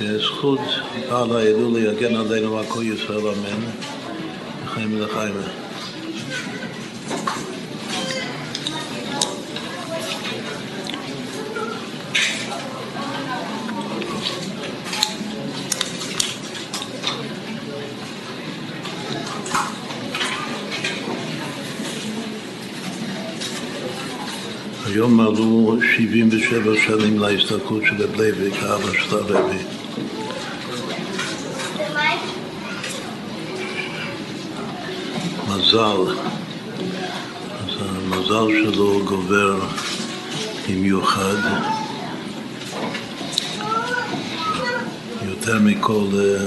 שזכות בעל ההילול יגן עלינו ועל כל ישראל אמן, לחיים ולחיים. היום מלאו 77 שנים להסתכלות של רב לוי כאבא של הרבי. מזל, אז המזל שלו גובר במיוחד, יותר מכל אה,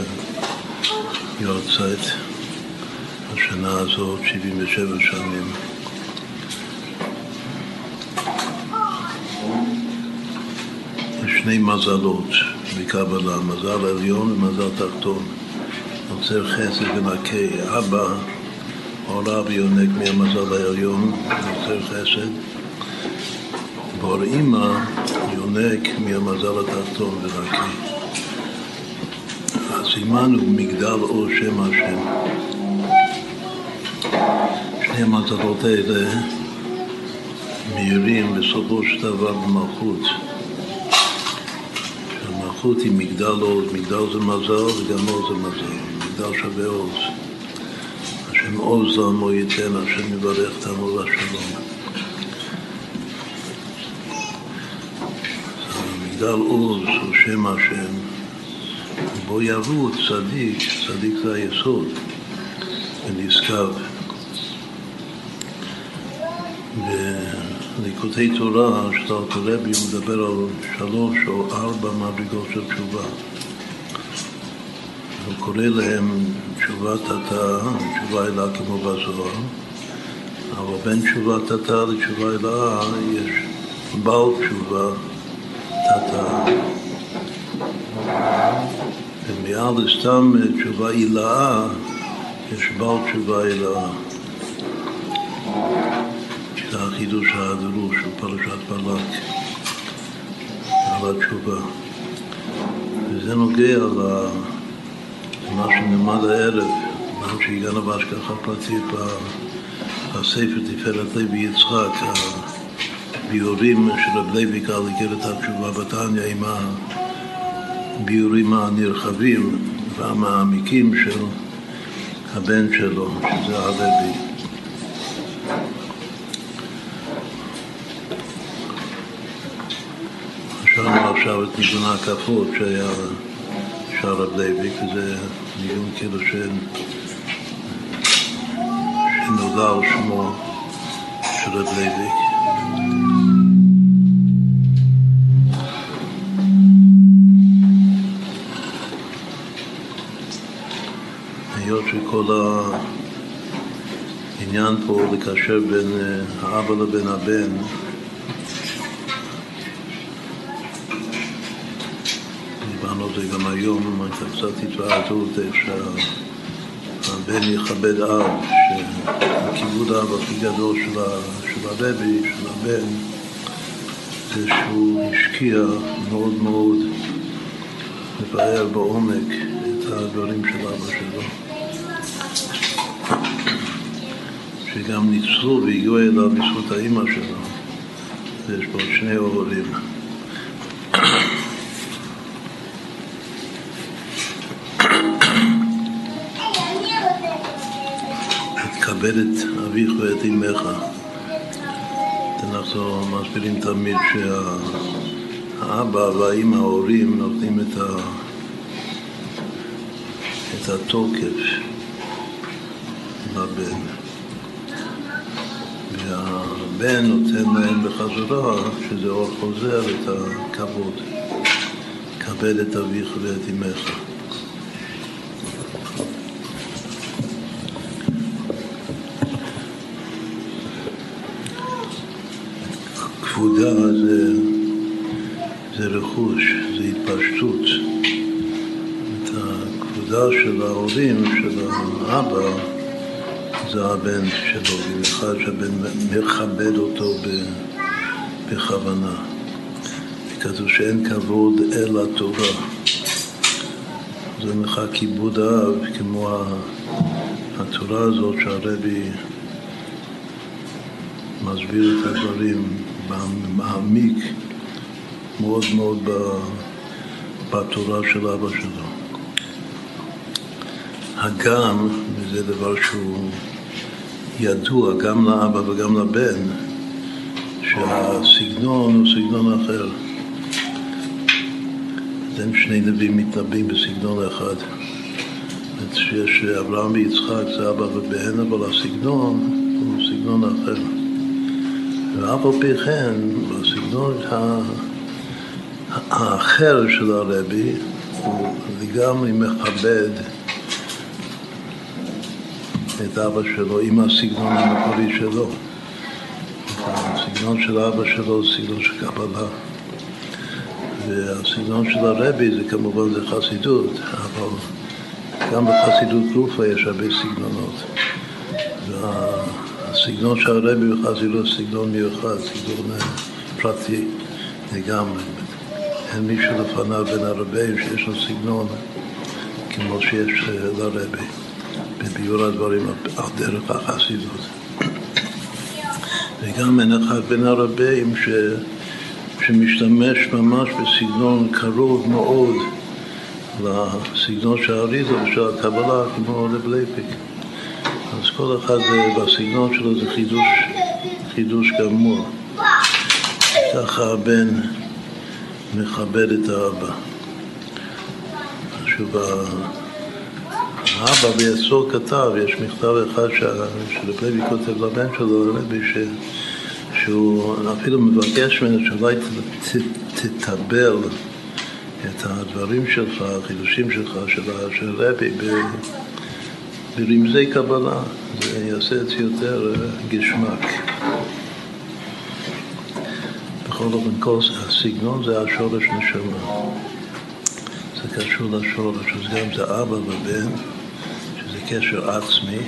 יורצייט השנה הזאת, 77 שנים. שני מזלות בקבלה, מזל עליון ומזל תחתון. יוצר חסד ונקה. אבא עולה ויונק מהמזל העליון, יוצר חסד. בור אימא יונק מהמזל התחתון ונקה. הסימן הוא מגדל או שם השם. שני המזלות האלה מהירים בסופו של דבר במלכות. מלכות היא מגדל עוז, מגדל זה מזל וגם עוז זה מזל, מגדל שווה עוז. השם עוז לעמו ייתן, השם יברך את עמו לשלום. מגדל עוז הוא שם השם, בו ירוץ צדיק, צדיק זה היסוד, ונשגב. ליקוטי תורה הוא מדבר על שלוש או ארבע מדרגות של תשובה. קורא להם תשובת תתא, תשובה אלה כמו בזוהר, אבל בין תשובת תתא לתשובה אלה יש בעל תשובה תתא. ומעל לסתם תשובה הילאה יש בעל תשובה הילאה. זה החידוש הדרוש של פרשת בלק, על התשובה. וזה נוגע למה שנלמד הערב, מה שהגענו בהשגחה פרטית בספר תפארת לוי יצחק, הביאורים של רב לוי קל את התשובה בתניא עם הביאורים הנרחבים והמעמיקים של הבן שלו, שזה הרבי. שמענו עכשיו את ניגון ההקפות שהיה שר רב לוי, וזה ניגון כאילו ש... שנודע על שמו של רב לוי. היות שכל העניין פה לקשר בין האבא לבין הבן הייתה קצת התוועדות שהבן יכבד אב, שהכיבוד האב הכי גדול של הרבי, של הבן, זה שהוא השקיע מאוד מאוד לבאר בעומק את הדברים של אבא שלו. שגם ניצלו והגיעו אליו בזכות האימא שלו. ויש פה שני הורים. כבד את אביך ואת אמך. אנחנו מסבירים תמיד שהאבא והאימא, ההורים, נותנים את, ה... את התוקף לבן. והבן נותן להם בחזרה, שזה אור חוזר, את הכבוד. כבד את אביך ואת אמך. כבודה זה, זה רכוש, זה התפשטות. את הכבודה של ההורים, של האבא, זה הבן שלו, במיוחד שהבן מכבד אותו בכוונה. כתוב שאין כבוד אלא תורה. זה נקרא כיבוד האב, כמו התורה הזאת שהרבי מסביר את הדברים, מעמיק מאוד מאוד בתורה של אבא שלו. הגם, וזה דבר שהוא ידוע גם לאבא וגם לבן, שהסגנון הוא סגנון אחר. אין שני נביאים מתנבאים בסגנון אחד. שיש אברהם ויצחק זה אבא ובן, אבל הסגנון הוא סגנון אחר. ואף על פי כן, בסגנון האחר של הרבי, הוא לגמרי מכבד את אבא שלו עם הסגנון המקורי שלו. הסגנון של אבא שלו זה סגנון של קבלה. והסגנון של הרבי זה כמובן זה חסידות, אבל גם בחסידות גופה יש הרבה סגנונות. והסגנון של הרבי בחסידות זה סגנון מיוחד, סגנון פרטי לגמרי. אין מישהו לפניו בין הרבים שיש לו סגנון כמו שיש אה, לרבי בביור הדברים על דרך החסידות. וגם אין אחד בין הרבים ש... שמשתמש ממש בסגנון קרוב מאוד לסגנון של האריזה ושל הקבלה, כמו רב לייפיק. כל אחד בסגנון שלו זה חידוש, חידוש גמור. ככה הבן מכבד את האבא. שוב, האבא ביצור כתב, יש מכתב אחד שרב לוי כותב לבן שלו, רבי, שהוא אפילו מבקש ממנו שאולי תטבל את הדברים שלך, החידושים שלך, של רבי, ברמזי קבלה, זה יעשה את זה יותר אה, גשמק. בכל אופן, כל הסגנון זה השורש נשמה. זה קשור לשורש, אז גם זה אבא ובן, שזה קשר עצמי.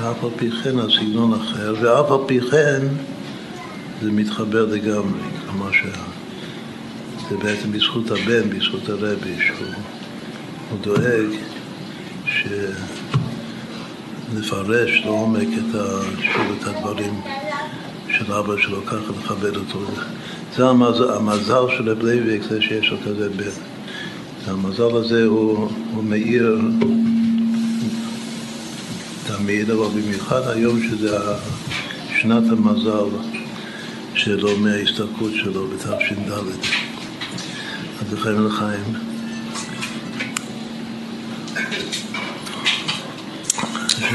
ואף על פי כן הסגנון אחר, ואף על פי כן זה מתחבר לגמרי. כלומר שזה בעצם בזכות הבן, בזכות הרבי, שהוא דואג שנפרש לעומק את, שוב את הדברים של אבא שלו, ככה לכבד אותו. זה המזל, המזל של רב לוי, זה שיש לו כזה בן. המזל הזה הוא, הוא מאיר תמיד, אבל במיוחד היום שזה שנת המזל שלו מההסתלקות שלו בתש"ד. אז לחיים לחיים.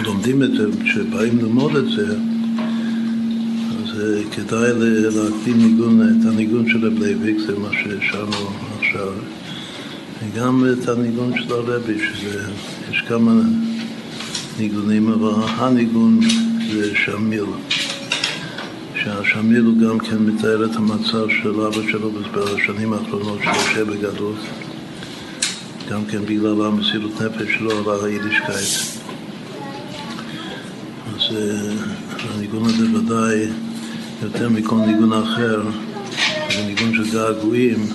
כשלומדים את זה, כשבאים ללמוד את זה, אז כדאי להקדים ניגון, את הניגון של רב לייביק, זה מה ששרנו עכשיו, וגם את הניגון של הרבי, שיש כמה... ניגונים, אבל הניגון זה שמיל. שהשמיל הוא גם כן מתאר את המצב של אבא שלו בשנים האחרונות שהוא יושב בגדות, גם כן בגלל המסירות נפש שלו על היידישקייט. אז אה, הניגון הזה ודאי יותר מכל ניגון אחר, זה ניגון של געגועים,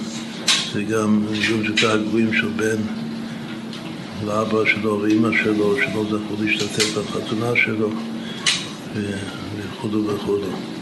זה גם ניגון של געגועים של בן לאבא שלו ואימא שלו, שלא זכו להשתתף בחתונה שלו, וכו' וכו'.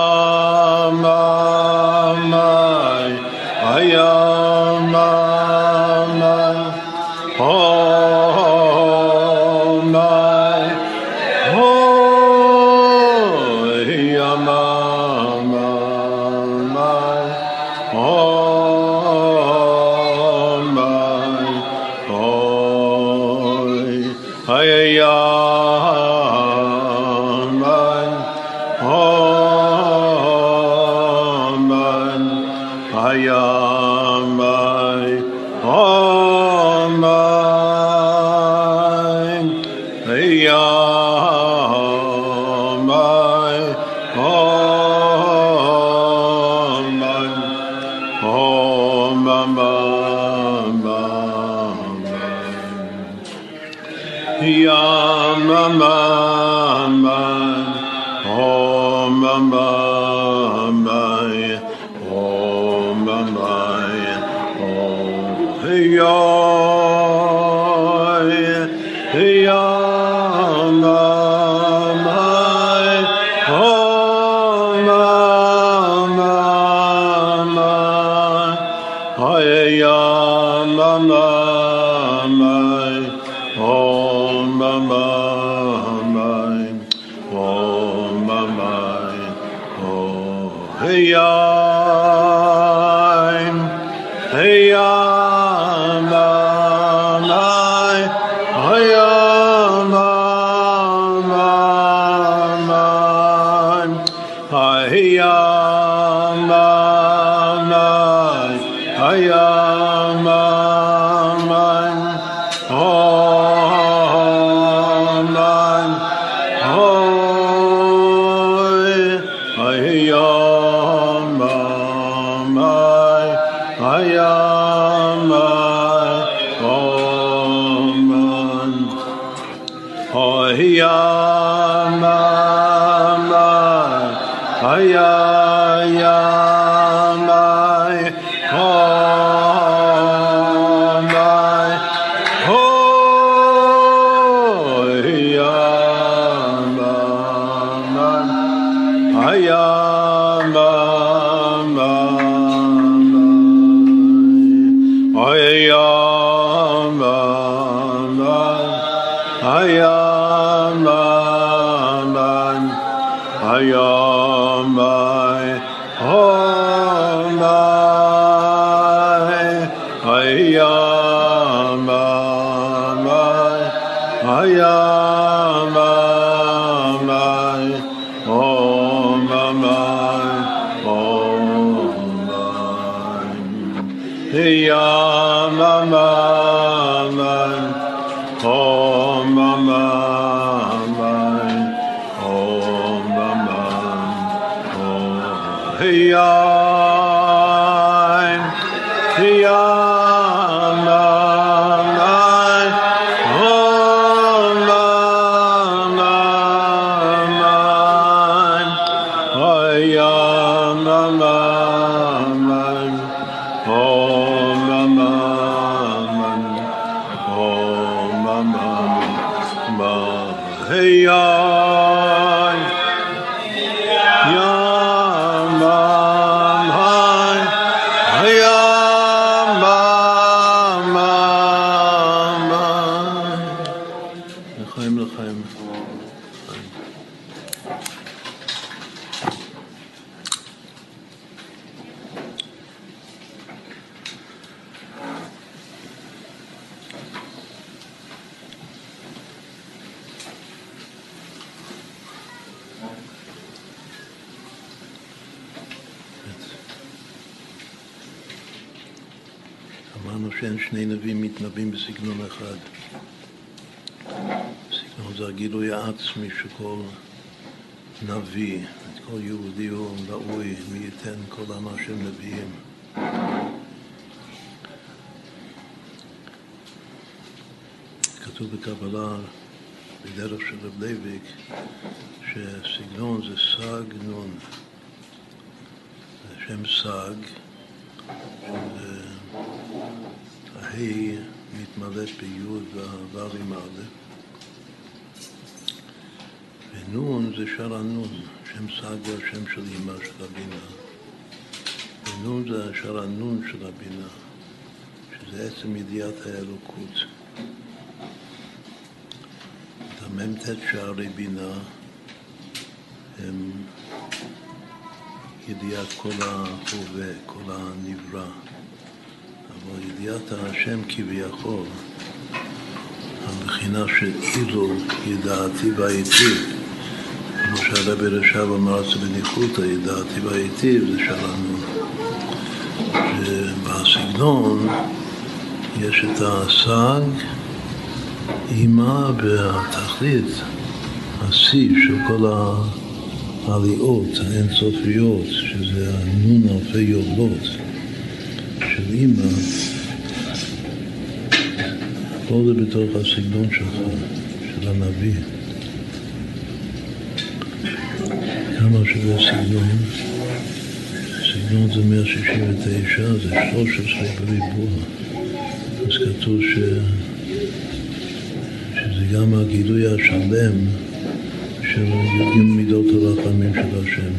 Amen. נביא, את כל יהודי הוא ראוי, מי ייתן כל עם השם נביאים. כתוב בקבלה, בדרך של רב לייביק, שסגנון זה סג נון. זה שם סג, שזה ההי מתמלאת ביוד והוו עם א'. נון זה שר הנון, שם סגה, שם של אימא של הבינה. ונון זה שר הנון של הבינה, שזה עצם ידיעת האלוקות. את המ"ט שערי בינה הם ידיעת כל ההווה, כל הנברא. ידיעת השם כביכול, הבחינה של אילו ידעתי והייתי, כמו שהרבי רשב אמר זה בניחותא, ידעתי והייטיב, זה שלנו. שבסגנון יש את הסג, אימה והתכלית, השיא של כל העליות האינסופיות, שזה הנון אלפי יובלות של אימא, כל זה בתוך הסגנון שלך, של הנביא. כמה שזה סגנון, סגנון זה 169, זה 13 בריבוע. אז כתוב ש... שזה גם הגילוי השלם של יודעים מידות הרחמים של השם,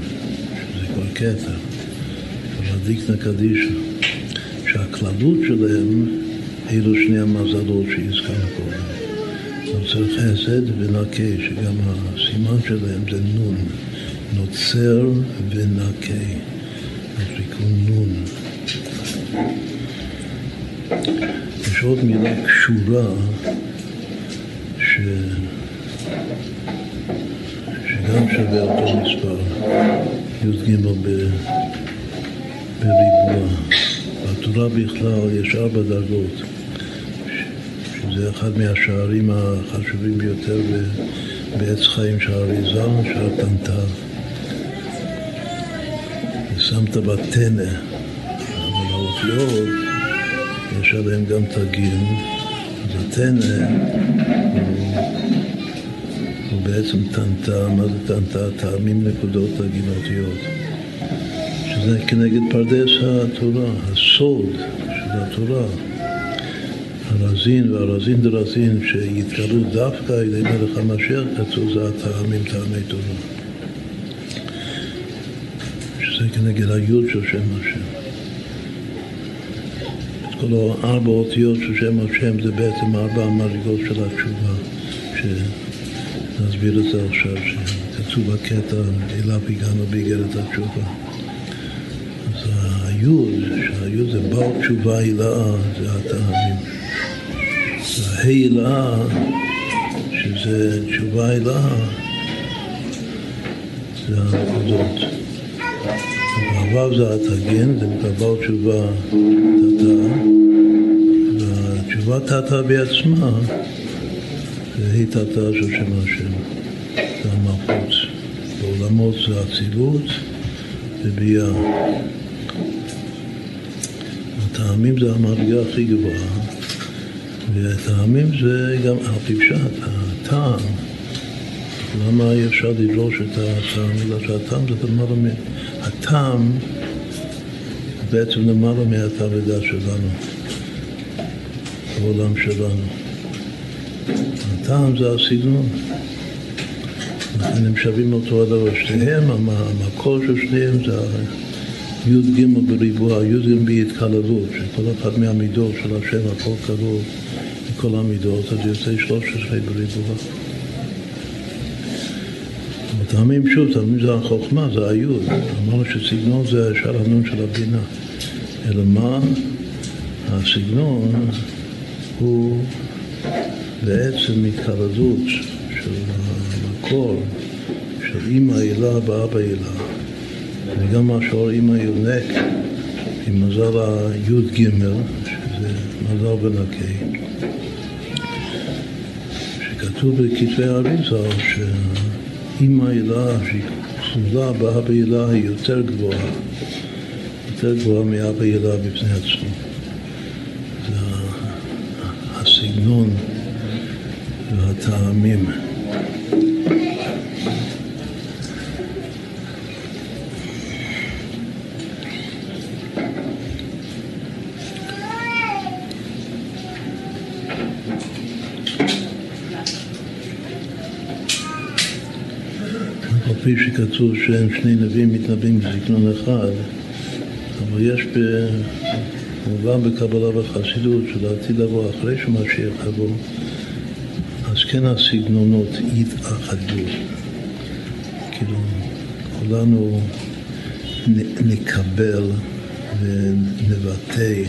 שזה כבר קטע, אבל דיקנא קדישא, שהכללות שלהם אלו שני המזלות שהזכרנו קודם. נוצר חסד ונקה, שגם הסימן שלהם זה נון. נוצר ונקה, תיקון נון. יש עוד מילה קשורה ש... שגם שווה אותו מספר, י"ג בריבוע. בתורה בכלל יש ארבע דרגות, שזה אחד מהשערים החשובים ביותר בעץ חיים של האריזה, שער טנטר. שמת בטנא, אבל האותיות, יש עליהן גם תגים, אז הטנא הוא, בעצם טנטה, מה זה טנטה? טעמים נקודות תגים אותיות, שזה כנגד פרדס התורה, הסוד של התורה. הרזין והרזין דרזין שיתגלו דווקא על ידי מלך המשיח, כתוב זה הטעמים, טעמי תורה. זה כנגד היוד של שם השם. את כל ארבע אותיות של שם השם זה בעצם ארבע המדרגות של התשובה, שנסביר את זה עכשיו, שכתוב בקטע, אליו הגענו באיגרת התשובה. אז היוד, שהיוד זה בר תשובה הילאה, זה הטעמים. ההילאה, שזה תשובה הילאה, זה הנקודות. הוו זה התגין, זה בר תשובה תתא, והתשובה תתא בעצמה זה היא תתא של שם השם, זה המלכות. בעולמות זה אצילות וביאה. הטעמים זה המדרגה הכי גבוהה, והטעמים זה גם על פי פשט, הטעם. למה אי אפשר לדרוש את הטעם? בגלל שהטעם זה למעלה מ... הטעם בעצם למעלה מהטעם ודעת שלנו, בעולם שלנו. הטעם זה הסגנון. הם שווים אותו הדבר. שניהם, המקור של שניהם זה י"ג בריבוע, י"ג בהתקללות, שכל אחד מהמידות של השם, הכל כלול מכל המידות, אז יוצא 13 בריבוע. טעמים שוב, טעמים זה החוכמה, זה היוד. אמרנו שסגנון זה שער הנון של הבינה. אלא מה? הסגנון הוא בעצם התקרבות של המקור של אימא הילה ואבא הילה. וגם מה שאור אימא יונק עם מזל הי"ג, שזה מזל בנקי, שכתוב בכתבי אריזה שאימא הילה שהיא כפולה באבא הילה היא יותר גבוהה, יותר גבוהה מאבא הילה בפני עצמו. זה הסגנון והטעמים. כפי שכתוב שהם שני נביאים מתנבאים בסגנון אחד, אבל יש במובן בקבלה וחסידות שלעתיד לבוא אחרי שמשיח יבוא, אז כן הסגנונות יתאחדו. כאילו, כולנו נקבל ונבטא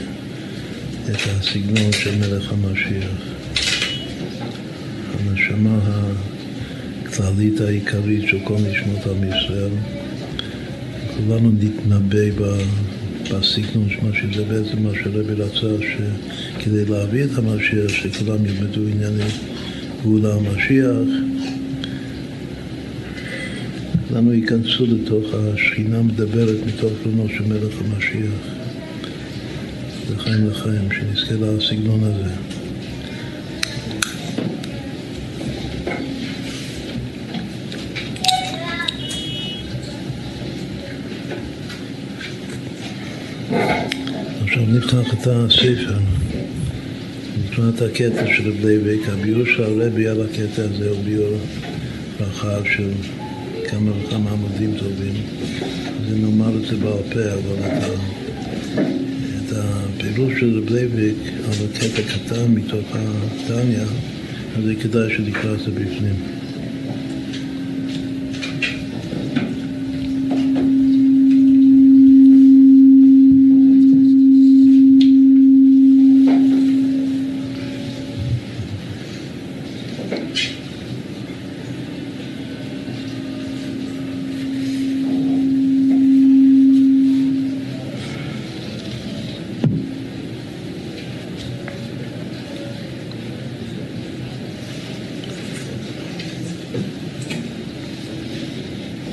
את הסגנון של מלך המשיח. הנשמה ה... הכללית העיקרית של כל נשמות עם ישראל. כולנו נתנבא בסגנון של מה שזה בעצם מה שרבי רצה, שכדי להביא את המשיח, שכולם ילמדו ענייני גאולה המשיח, כולנו ייכנסו לתוך השכינה מדברת מתוך קרונו של מלך המשיח. לחיים לחיים, שנזכה לסגנון הזה. נפתח את הספר, נקרא את הקטע של רב לייביק, הביאור של הרבי על הקטע הזה הוא ביאור רחב של כמה וכמה עמודים טובים. אז נאמר את זה בעל פה, אבל את, ה, את הפירוש של רב לייביק על הקטע קטן מתוך התניא, אז כדאי שנקרא את זה בפנים.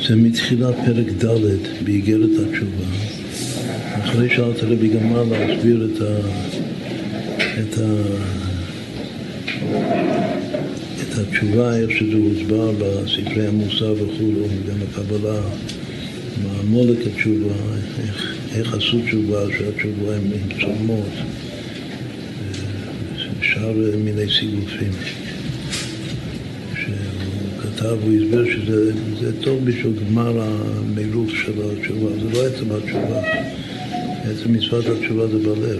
זה מתחילת פרק ד' באיגרת התשובה. אחרי שאלת רבי גמר להסביר את, ה, את, ה, את התשובה, איך שזה הוסבר בספרי המוסר וכולו, גם הקבלה, מה מולק התשובה, איך, איך עשו תשובה, שהתשובה הן צומות, שאר מיני סיגופים. כתב, הוא הסבר שזה טוב בשביל גמר המילוף של התשובה, זה לא עצם התשובה, עצם מצוות התשובה זה בלב.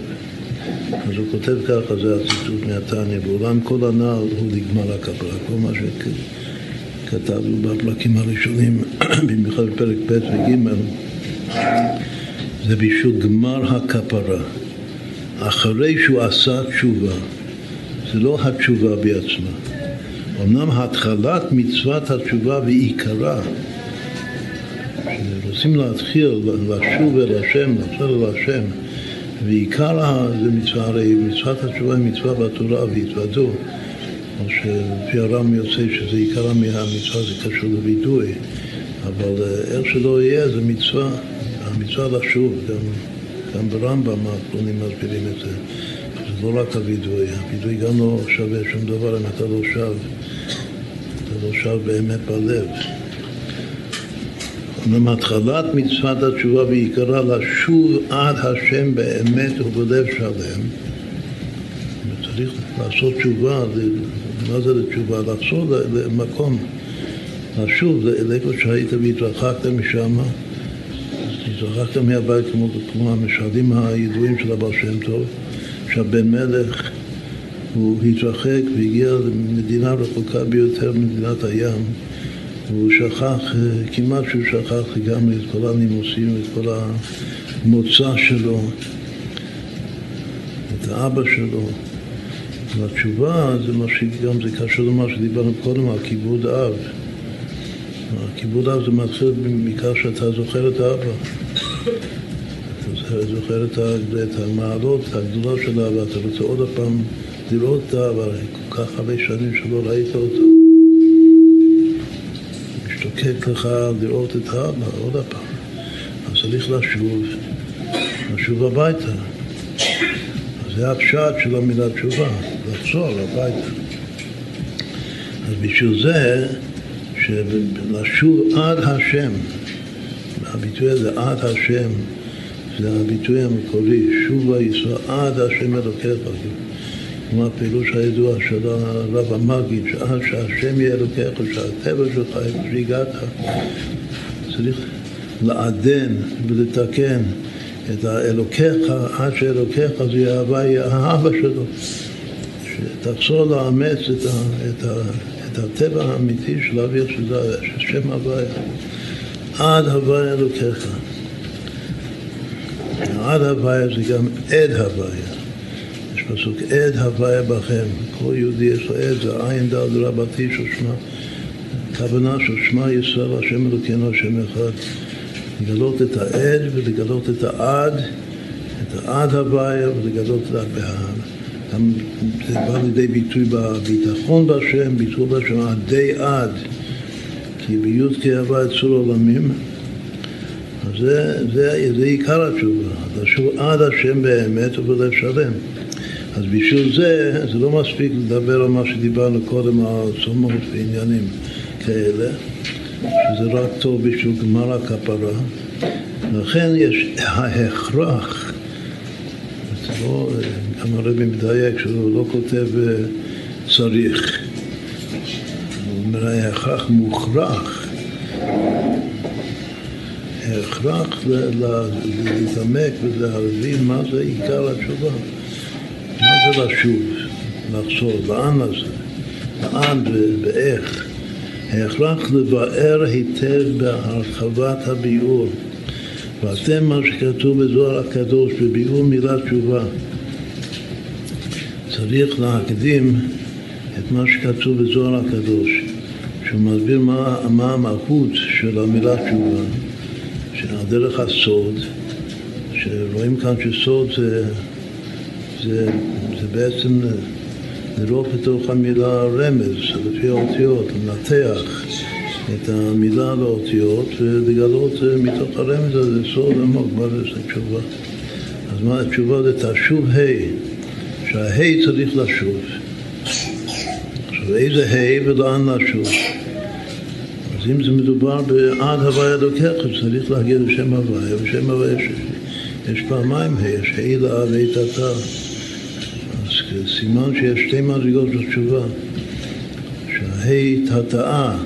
אז הוא כותב ככה, זה הציטוט מהתניא, בעולם כל הנעל הוא לגמר הכפרה, כל מה שכתבנו בפרקים הראשונים, במיוחד בפרק ב' וג', זה בשביל גמר הכפרה. אחרי שהוא עשה תשובה, זה לא התשובה בעצמה. אמנם התחלת מצוות התשובה ועיקרה, שרוצים להתחיל לשוב אל השם, לחזור אל השם, ועיקר זה מצווה, הרי מצוות התשובה היא מצווה בתורה והתוודו, או שלפי הרם יוצא שזה עיקרה מהמצווה, זה קשור לווידוי, אבל אה, איך שלא יהיה זה מצווה, המצווה לשוב, גם, גם ברמב"ם האחרונים מסבירים את זה. זה לא רק הווידוי, הווידוי גם לא שווה שום דבר אם אתה לא שב שב באמת בלב. אומנם התחלת מצוות התשובה בעיקרה לשוב עד השם באמת ובלב שלם. צריך לעשות תשובה, מה זה לתשובה? לחזור למקום, לשוב לאיפה שהיית והתרחקת משם, התרחקת מהבית כמו, כמו המשלים הידועים של הבעל שם טוב, שהבן מלך הוא התרחק והגיע למדינה רחוקה ביותר ממדינת הים והוא שכח, כמעט שהוא שכח לגמרי את כל הנימוסים ואת כל המוצא שלו, את האבא שלו. והתשובה זה מה שגם זה קשור למה שדיברנו קודם על כיבוד אב. כיבוד אב זה מתחיל מכך שאתה זוכר את האבא. אתה זוכר את המעלות, את הגדולה של האבא, אתה רוצה עוד פעם לראות את האבא, כל כך הרבה שנים שלא ראית אותו. משתוקק לך לראות את האבא עוד פעם. אז צריך לשוב, לשוב הביתה. זה הפשט של המילה תשובה, לחזור הביתה. אז בשביל זה, לשוב עד השם, הביטוי הזה עד השם, זה הביטוי המקורי, שובה ישראל עד השם אלוקיך, כמו הפירוש הידוע של הרב המגיד, שעד שהשם יהיה אלוקיך, שהטבע שלך, איפה שהגעת, צריך לעדן ולתקן את האלוקיך, עד שאלוקיך זה יהיה יהיה האבא שלו. שתחזור לאמץ את, ה, את, ה, את הטבע האמיתי של אביר, שזה שם הוויה. עד הוויה אלוקיך. עד הוויה זה גם עד הוויה. פסוק עד הוויה בכם. כל יהודי יש לו עד, זה עין דל רבתי של שמע. כוונה של שמע ישראל, השם אלוקינו, השם אחד. לגלות את העד ולגלות את העד, את העד הוויה ולגלות את הבהר. גם זה בא לידי ביטוי בביטחון בהשם, ביטוי בהשם עדי עד, כי בי"ת כהווה את צור עולמים, אז זה, זה, זה עיקר התשובה, לשוב עד השם באמת ובלב שלם. אז בשביל זה, זה לא מספיק לדבר על מה שדיברנו קודם על צומות ועניינים כאלה, שזה רק טוב בשביל גמר הכפרה. לכן יש ההכרח, לא, גם הרבי מדייק שהוא לא כותב אה, צריך, הוא אומר ההכרח מוכרח, ההכרח להתעמק ולהבין מה זה עיקר התשובה, זה לשוב, לחזור, לאן לזה, לאן ואיך. ההכרח לבאר היטב בהרחבת הביאור. ואתם מה שכתוב בזוהר הקדוש בביאור מילת תשובה. צריך להקדים את מה שכתוב בזוהר הקדוש, שהוא מסביר מה, מה המהות של המילה תשובה, שעל דרך הסוד, שרואים כאן שסוד זה, זה, זה בעצם לראות בתוך המילה רמז, לפי האותיות, לנתח את המילה לאותיות ולגלות מתוך הרמז הזה סוד עמוק, מה זה תשובה. אז מה התשובה זה תשוב ה', שהה' צריך לשוב. עכשיו איזה ה' ולאן לשוב? אז אם זה מדובר בעד הוויה אלוקיך, צריך להגיע לשם הוויה, ושם הוויה יש, יש פעמיים ה', יש ה' לאב ה' תתה. סימן שיש שתי מדרגות בתשובה, שההי תתאה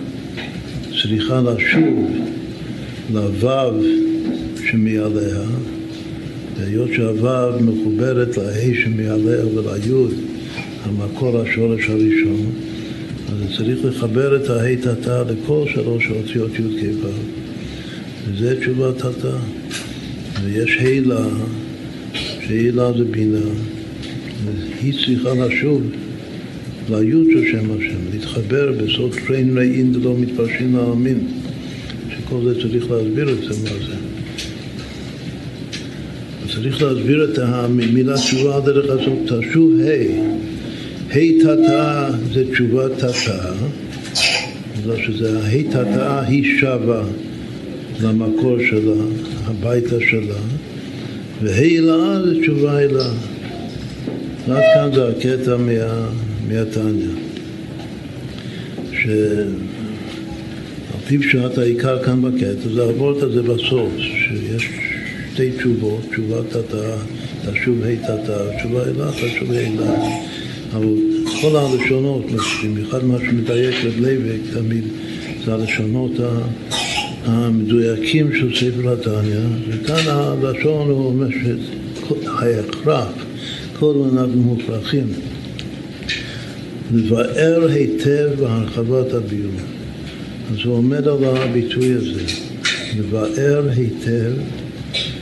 צריכה לשוב לוו שמעליה, והיות שהוו מחוברת להי שמעליה וליוד, המקור השורש הראשון, אז צריך לחבר את ההי תתא לכל שלוש האותיות י' כ' ו', וזה תשובה תתא. ויש הילה, שהילה זה בינה. היא צריכה לשוב ליוד של שם השם, להתחבר בסוד טריין ראין דלא מתפרשים להאמין, שכל זה צריך להסביר את זה, מה זה. צריך להסביר את המילה תשובה דרך הזאת, תשוב ה', ה' תתא זה תשובה תתא, בגלל שזה ה' תתא היא שבה למקור שלה, הביתה שלה, וה' לה זה תשובה אלה. עד כאן זה הקטע מה, מהתניא, שעל פי פשט העיקר כאן בקטע זה לעבור את זה בסוף, שיש שתי תשובות, תשובה תתא, תשוב ה' תתא, תשובה אלה, תשוב אלה, אבל כל הלשונות, במיוחד מה שמדייק לבלייבק תמיד, זה הלשונות המדויקים של ספר התניא, וכאן הלשון הוא אומר שההכרח, כל אנחנו מוכרחים לבאר היטב בהרחבת הביור. אז הוא עומד על הביטוי הזה, לבאר היטב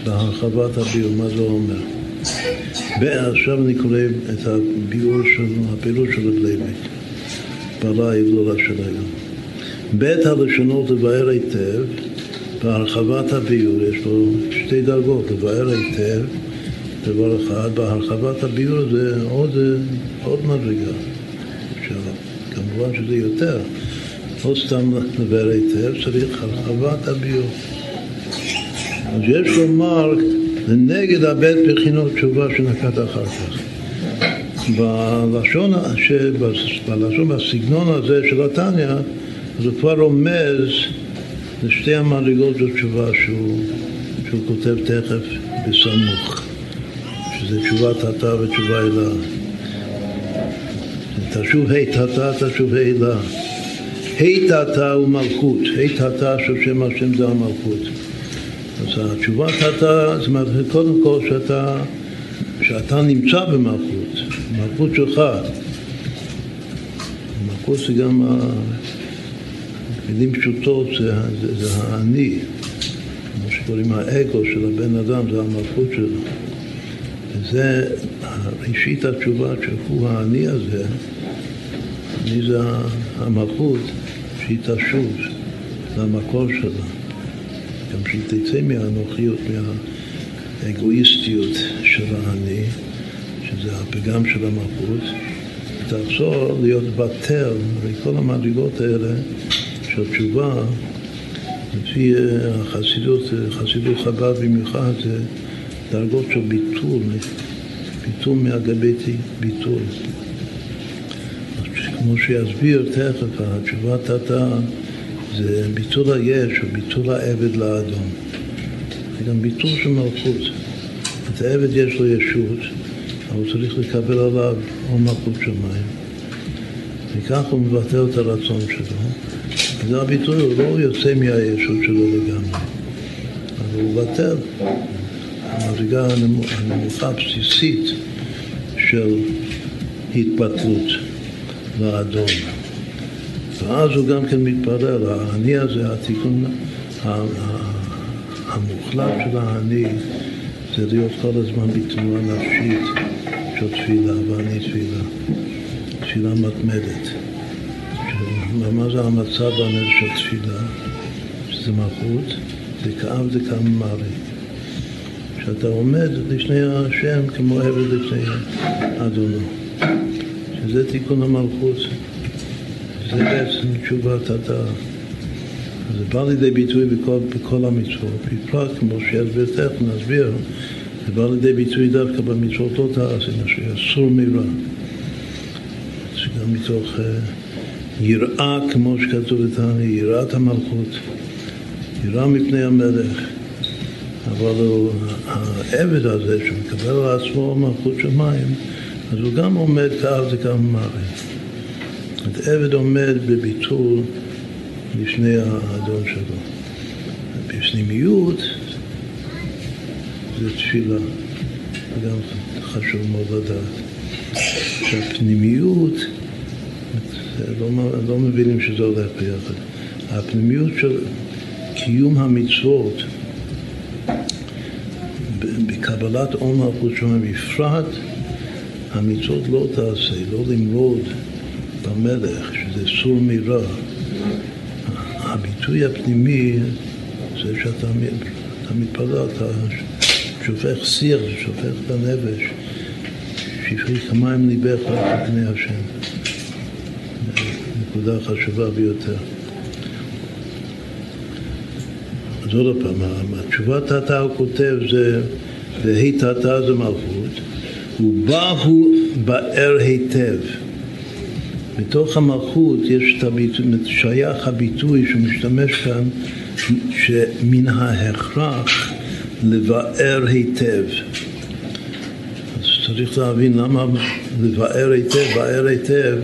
בהרחבת הביור, מה זה אומר? ועכשיו אני קורא את הביאור של, הפעילות של הדלייבק, בעלה ההילולה של היום. בית הלשונות לבאר היטב, בהרחבת הביאור, יש פה שתי דרגות, לבאר היטב, דבר אחד, בהרחבת הביאור זה עוד, עוד מדרגה. עכשיו, כמובן שזה יותר, לא סתם לבאר היטב, צריך הרחבת הביאור. אז יש לומר זה נגד הבית בחינות תשובה שנקט אחר כך. בלשון, בלשון, בסגנון הזה של התניא, הוא כבר רומז לשתי המדרגות של תשובה שהוא, שהוא כותב תכף בסמוך, שזה תשובת התא ותשובה אלה. תשוב ה' תתא, תשוב ה' אלה. ה' תתא הוא מלכות, ה' תתא של שם השם זה המלכות. אז התשובה אתה, זאת אומרת, קודם כל שאתה, שאתה נמצא במלכות, במלכות שלך. מלכות זה גם, מילים פשוטות זה, זה, זה האני, מה שקוראים האגו של הבן אדם, זה המלכות שלו. וזה ראשית התשובה, שהוא האני הזה, אני זה המלכות, שהיא תשוב למקור שלה. גם שהיא תצא מהאנוכיות, מהאגואיסטיות של האני, שזה הפגם של המלכות, תחזור להיות בטל, וכל המדרגות האלה של תשובה, לפי החסידות, חסידות חב"ד במיוחד, זה דרגות של ביטול, ביטול מהגבי ביטול. כמו שיסביר תכף, התשובה תתה זה ביטול היש או ביטול העבד לאדון. זה גם ביטול של מלכות. את העבד יש לו ישות, אבל הוא צריך לקבל עליו או מלכות שמיים. וכך הוא מבטל את הרצון שלו. זה הביטוי, הוא לא יוצא מהישות שלו לגמרי, אבל הוא מבטל. המדרגה הנמוכה הבסיסית של התבטלות לאדון. ואז הוא גם כן מתפלל, האני הזה, התיקון המוחלט של האני זה להיות כל הזמן בתנועה נפשית של תפילה, ואני תפילה, תפילה מתמדת. מה זה המצב הנפש של תפילה? שזה מלכות, כאב זה כמרי. שאתה עומד לפני השם כמו עבד לפני אדונו. שזה תיקון המלכות. זה בעצם תשובת אתה. זה בא לידי ביטוי בכל, בכל המצוות, בפרט כמו שיסביר תכף, נסביר, זה בא לידי ביטוי דווקא במצוות לא תעשי, שאסור מרע. שגם מתוך uh, יראה, כמו שכתוב לתניא, יראת המלכות, יראה מפני המלך. אבל הוא, העבד הזה שמקבל על עצמו מלכות שמיים, אז הוא גם עומד כאב מראה. זאת עבד עומד בביטול לפני האדון שלו. בפנימיות זה תפילה, זה גם חשוב מאוד לדעת. שהפנימיות, לא, לא מבינים שזה הולך ביחד. הפנימיות של קיום המצוות בקבלת עול מלכות שמיים בפרט, המצוות לא תעשה, לא למרוד במלך, שזה סור מרע. הביטוי הפנימי זה שאתה מתפלל, אתה שופך שיח, שופך את הנפש, שפרי כמיים ליבך רק לפני השם. נקודה חשובה ביותר. אז עוד פעם, התשובת תתא הוא כותב זה, והי תתא זה מלכות, ובה הוא באר היטב. בתוך המלכות יש את הביטוי, שייך הביטוי שמשתמש כאן, שמן ההכרח לבאר היטב. צריך להבין למה לבאר היטב, באר היטב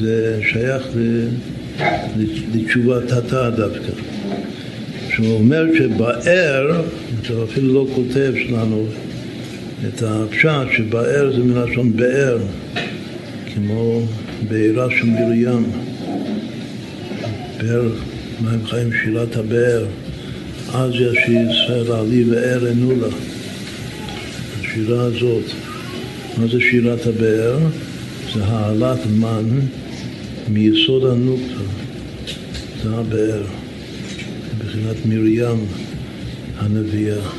זה שייך לתשובה תתא דווקא. שהוא אומר שבאר, הוא אפילו לא כותב שלנו את הפשט, שבאר זה מלשון באר, כמו בעירה של מרים, באר מים חיים? שירת הבאר, אז ישיר ישראל עלי ואר ענו לה. השירה הזאת, מה זה שירת הבאר? זה העלאת מן מיסוד הנוקטה, זה הבאר, מבחינת מרים הנביאה.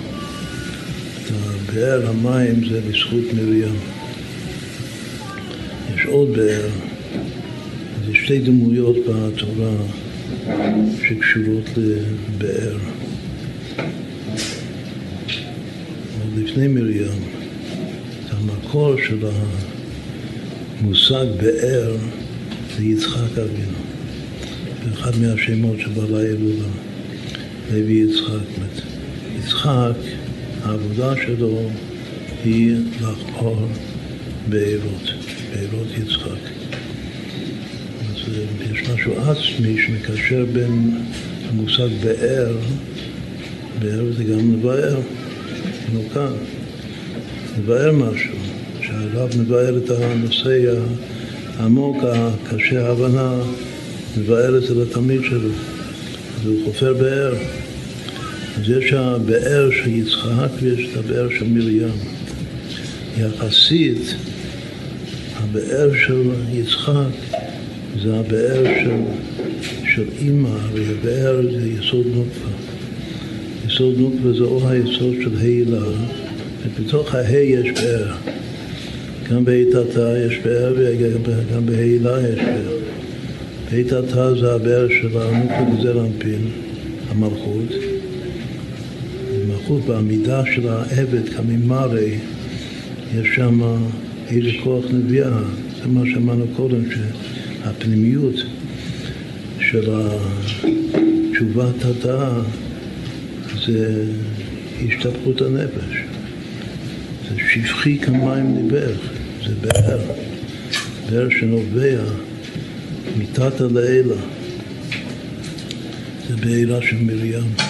הבאר המים זה בזכות מרים. יש עוד באר, יש שתי דמויות בתורה שקשורות לבאר. עוד לפני מרים, המקור של המושג באר זה יצחק אבינו. אחד מהשמות שבעלה ילודה, לוי יצחק. יצחק, העבודה שלו היא לחקור בארות, בארות יצחק. אז יש משהו עצמי שמקשר בין המושג באר, באר זה גם לבאר, כמו לבאר משהו, שהרב מבאר את הנושא העמוק, הקשה ההבנה, מבאר את זה לתלמיד שלו, אז הוא חופר באר. אז יש הבאר של יצחק ויש את הבאר של מרים. יחסית, הבאר של יצחק זה הבאר של, של אימא, הרי הבאר זה יסוד נוקפה. יסוד נוקפה זה או היסוד של הילה, ובתוך ההי יש באר. גם בהיטתה יש באר וגם בהילה יש באר. בהיטתה זה הבאר של הנוקפה אנפין, המלכות. מלכות בעמידה של העבד כמימרי, יש שם איזה כוח נביאה. זה מה שאמרנו קודם, שהפנימיות של תשובת התאה זה השתפכות הנפש. זה שפכי כמים ניבך, זה באר, באר שנובע מתתא לעילא. זה בעילה של מרים.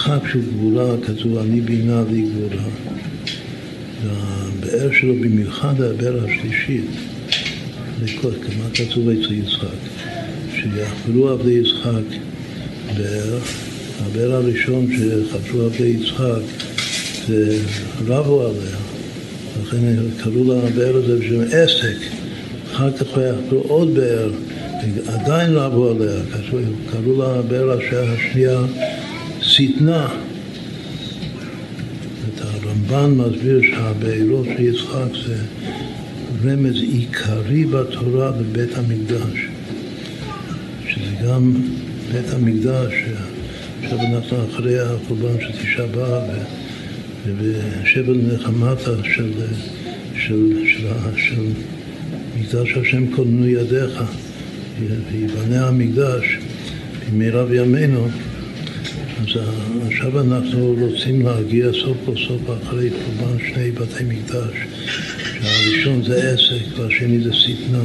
יצחק שהוא גבולה, כתוב אני בינה לי גבולה. והבאר שלו במיוחד הבאר השלישית, כמה כתוב אצל יצחק, שיחפרו עבדי יצחק באר, הבאר הראשון שחפרו עבדי יצחק זה רבו עליה, לכן קראו לבאר הזה בשם עסק, אחר כך יחפרו עוד באר, עדיין רבו עליה, קראו לבאר השנייה שטנה. הרמב"ן מסביר שהבארות של יצחק זה רמז עיקרי בתורה בבית המקדש, שזה גם בית המקדש, עכשיו אנחנו אחרי החורבן של תשעה באב ושבל נחמתה של, של, של, של מקדש השם קודנו ידיך ויבנה המקדש במהרה בימינו אז עכשיו אנחנו רוצים להגיע סוף כל סוף אחרי חורבן שני בתי מקדש, שהראשון זה עסק והשני זה שטנה.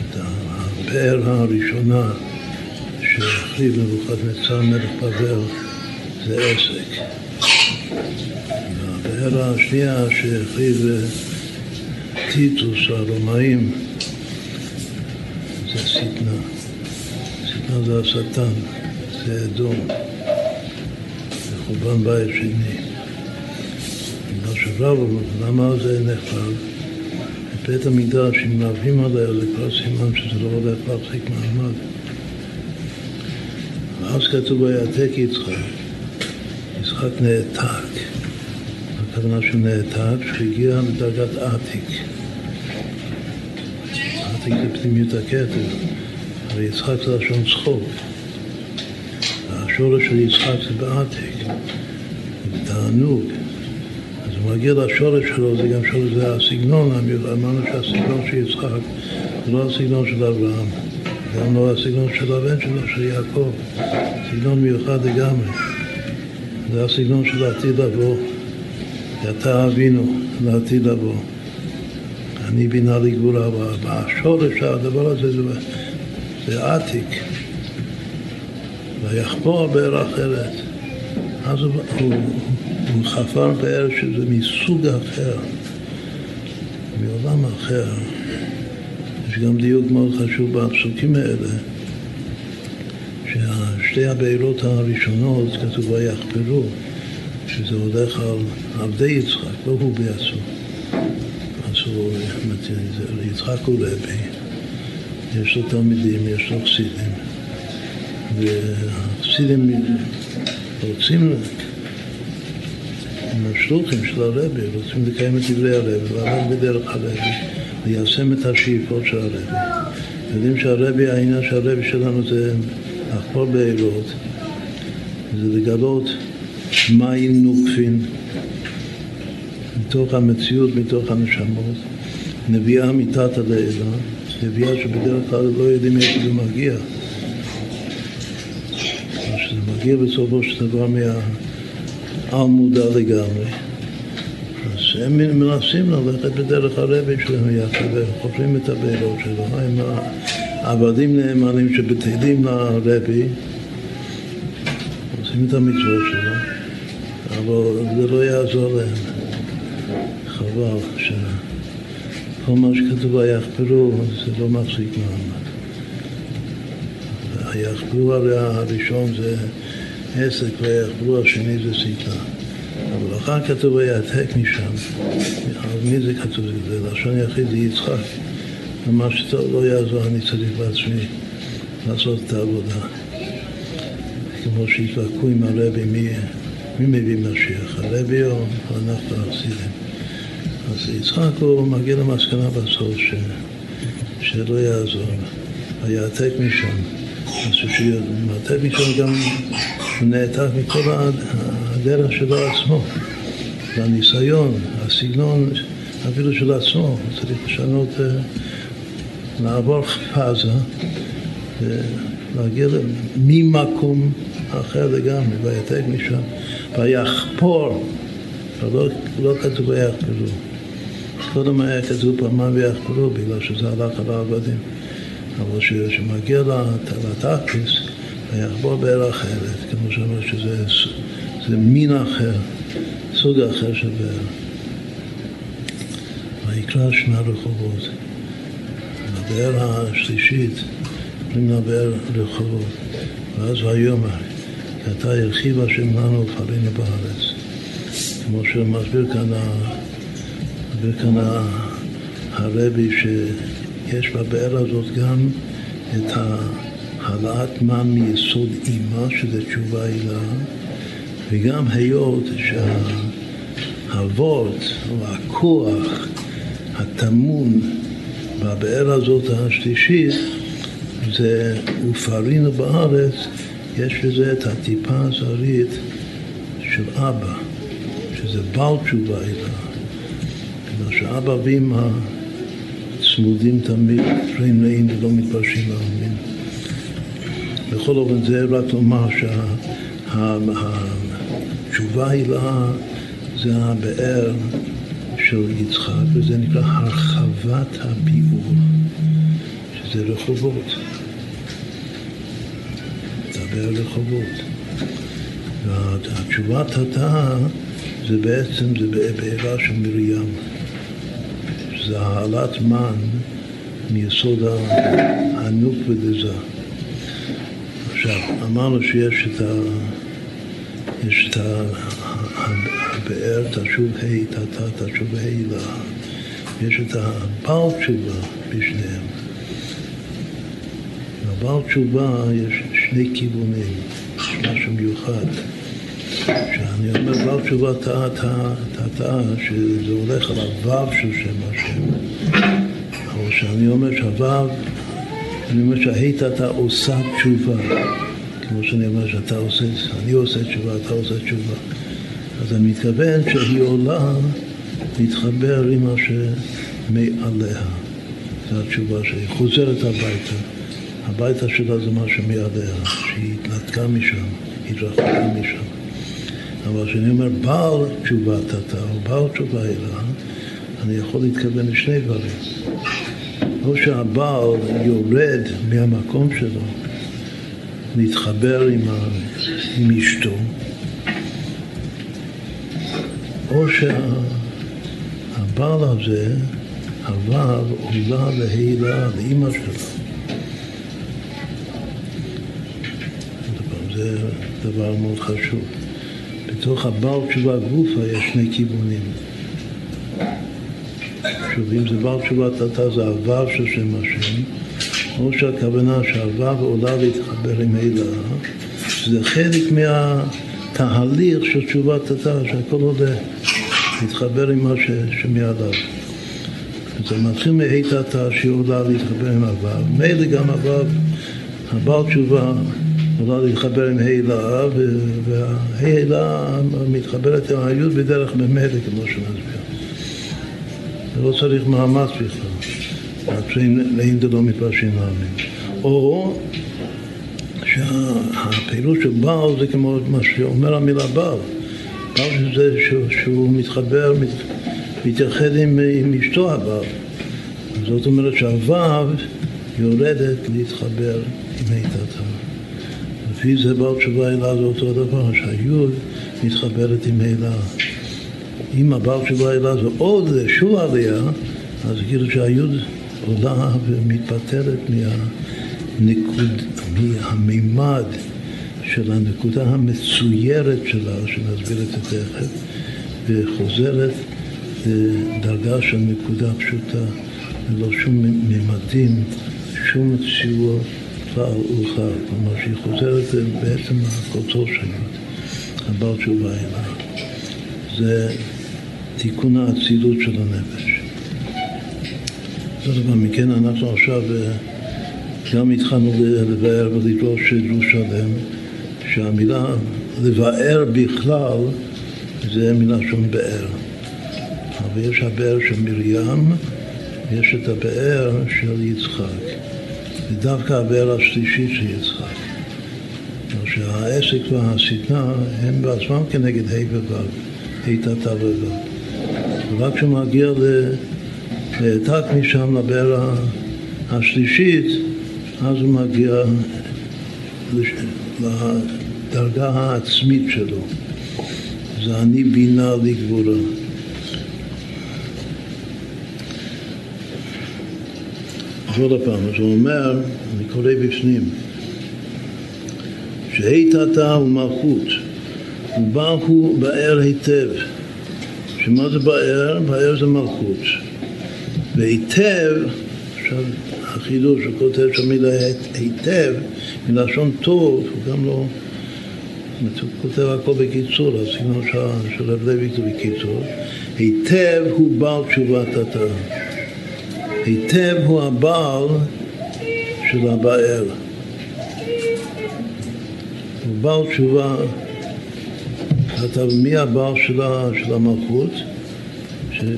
את הבאר הראשונה שהחריב נבוכדנצר מלך בבל זה עסק. והבאר השנייה שהחריב טיטוס הרומאים זה השטן? זה אדום, זה חורבן בית שני. מה שרבו, למה זה נחרב? בבית המקדש, אם רבים עליה, זה כבר סימן שזה לא הולך להחזיק מעמד. ואז כתוב ויעתק יצחק. יצחק נעתק. הכוונה שהוא נעתק, שהוא הגיע לדרגת עתיק. עתיק זה פנימיות הכתר. ויצחק זה לשון צחוק. השורש של יצחק זה בעתיק, תענוג. אז הוא מגיע לשורש שלו, זה גם שורש, זה הסגנון. אמרנו שהסגנון של יצחק זה לא הסגנון של אברהם, גם לא הסגנון של הבן שלו, של יעקב. סגנון מיוחד לגמרי. זה הסגנון של העתיד לבוא. אתה אבינו לעתיד לבוא. אני בינה לגבולה, והשורש הדבר הזה זה, זה עתיק. ויחפור באר אחרת. אז הוא, הוא, הוא חפר באר שזה מסוג אחר, מעולם אחר. יש גם דיוק מאוד חשוב בפסוקים האלה, ששתי הבארות הראשונות כתוב ויחפרו, שזה הולך על עבדי יצחק, לא הוא בעצמו. אז הוא, יצחק הוא רבי, יש לו תלמידים, יש לו חסידים, והחסידים רוצים השלוחים של הרבי, רוצים לקיים את דברי הרבי, לעבוד בדרך הרבי, ליישם את השאיפות של הרבי. יודעים שהרבי, העניין של הרבי שלנו זה לחפור באלות, זה לגלות מים נוקפים מתוך המציאות, מתוך הנשמות, נביאה מתת הלילה, נביאה שבדרך כלל לא יודעים איך זה מגיע. שזה מגיע בסופו של דבר מהעל מודע לגמרי. אז הם מנסים ללכת בדרך הרבי שלהם יחד וחופרים את הבארות שלו. הם עבדים נאמנים שבטלים לרבי, עושים את המצוות שלו, אבל זה לא יעזור להם. חבל שכל מה שכתוב ויחפרו זה לא מחזיק מעמד. היחפרו הרי הראשון זה עסק והיחפרו השני זה סיכה. אבל אחר כתוב ויעתק משם. על מי זה כתוב? זה לשון יחיד זה יצחק. ומה שטוב לא יעזור, אני צריך בעצמי לעשות את העבודה. כמו שהתווכחו עם הרבי, מי, מי מביא משיח, הרבי או אנחנו החסידים. אז יצחק הוא מגיע למסקנה בסוף ש, שלא יעזור, ויעתק משם. אז כשהוא מעתק משם גם הוא נעתק מכל הדרך שלו עצמו, והניסיון, הסגנון אפילו של עצמו, הוא צריך לשנות, אה, לעבור פאזה ולהגיע ממקום אחר לגמרי, ויעתק משם, ויחפור, לא, לא כתוב ויחפרו. קודם היה כתוב פעמיים ויחפרו בגלל שזה הלך על העבדים. אבל כשמגיע לתקליס, ויחבור באר אחרת, כמו שאומר שזה זה מין אחר, סוג אחר של באר. ויקרא שמע רחובות. הבאר השלישית, קוראים לה באר רחובות. ואז ויאמר, כי אתה הרחיב השם לנו ופעלינו בארץ. כמו שמסביר כאן מסביר כאן הרבי שיש בבאר הזאת גם את העלאת מן מיסוד אימה, שזה תשובה הילה, וגם היות שהוורט או הכוח הטמון בבאר הזאת השלישית זה ופרינו בארץ, יש בזה את הטיפה הזרית של אבא, שזה בעל תשובה הילה. שאבא ואמא צמודים תמיד, פריים נעים ולא מתפרשים לעלמין. בכל אופן זה רק לומר שהתשובה הילה זה הבאר של יצחק, וזה נקרא הרחבת הביאור, שזה רחובות. הבאר רחובות. והתשובת התא זה בעצם, זה בעירה של מרים. זה העלאת מן מיסוד הנוק ודזה. עכשיו, אמרנו שיש את ה... יש את הבאר, תשוב ה', תתה, תשוב ה' לה. יש את הבעל תשובה בשניהם. בבעל תשובה יש שני כיוונים, משהו מיוחד. כשאני אומר בעל תשובה טעה, טעה, טעה, שזה הולך על הוו של שם השם. אבל כשאני אומר שהוו, אני אומר שההית אתה עושה תשובה. כמו שאני אומר שאתה עושה, אני עושה תשובה, אתה עושה תשובה. אז אני מתכוון שהיא עולה להתחבר עם מה שמעליה. זו התשובה שהיא חוזרת הביתה. הביתה שלה זה מה שמעליה, שהיא התנתקה משם, התרחקה משם. אבל כשאני אומר בעל תשובה תתה או בעל תשובה אלה, אני יכול להתכוון לשני דברים. או שהבעל יורד מהמקום שלו להתחבר עם, ה... עם אשתו, או שהבעל הזה עבר עולה להילה לאימא שלו. זה דבר מאוד חשוב. בתוך הבעל תשובה גופה יש שני כיוונים. שוב, אם זה בעל תשובה תתה זה עבר של שם השם, או שהכוונה שעבר ועולה להתחבר עם הילה, שזה חלק מהתהליך של תשובה תתה, שהכל עולה להתחבר עם מה שמעליו. זה מתחיל מהי תתה שהיא עולה להתחבר עם הוו, מילא גם הוו, הבעל תשובה עולה להתחבר עם הילה, וההילה מתחברת עם היוד בדרך ממילא, כמו שנסביר. לא צריך מאמץ בכלל, לאין דלא מפרשים להאמין. או שהפעילות של בעל זה כמו מה שאומר המילה בעל. בעל זה שהוא מתחבר, מתייחד עם, אשתו הבעל. זאת אומרת שהוו יורדת להתחבר עם איתתה. לפי זה בעל תשובה אלה זה אותו דבר, שהיוד מתחברת עם אלה. אם הבעל תשובה אלה זה עוד שוב עלייה, אז כאילו שהיוד עולה ומתפטרת מהנקוד, מהמימד של הנקודה המצוירת שלה, שנסביר את זה תכף, וחוזרת לדרגה של נקודה פשוטה, ללא שום ממדים, שום סיוע פעל וחל. כלומר שהיא חוזרת בעצם לקוצו שלה, הבעל תשובה אליו. זה תיקון האצילות של הנפש. זאת אומרת, מכן אנחנו עכשיו אה, גם התחלנו לבאר ולדרוש דרוש שלם, שהמילה לבאר בכלל זה מלשון באר. אבל יש הבאר של מרים ויש את הבאר של יצחק. ודווקא הבאר השלישית של יצחק. שהעסק והשטנה הם בעצמם כנגד ה' וו', ה' תתא וו'. ורק כשהוא מגיע להעתק משם לבאר השלישית, אז הוא מגיע לדרגה העצמית שלו. זה אני בינה לגבורה. עוד פעם, אז הוא אומר, אני קורא בפנים, שהיטתה הוא מלכות, ובה הוא באר היטב. שמה זה באר? באר זה מלכות. והיטב, עכשיו החידוש, הוא כותב שהמילה היטב, מלשון טוב, הוא גם לא... הוא כותב הכל בקיצור, הסגנון של רב לוי זה בקיצור. היטב הוא בעל תשובת התא. היטב הוא הבעל של הבאר. הוא בעל תשובה אתה מי הבעל של, המלכות,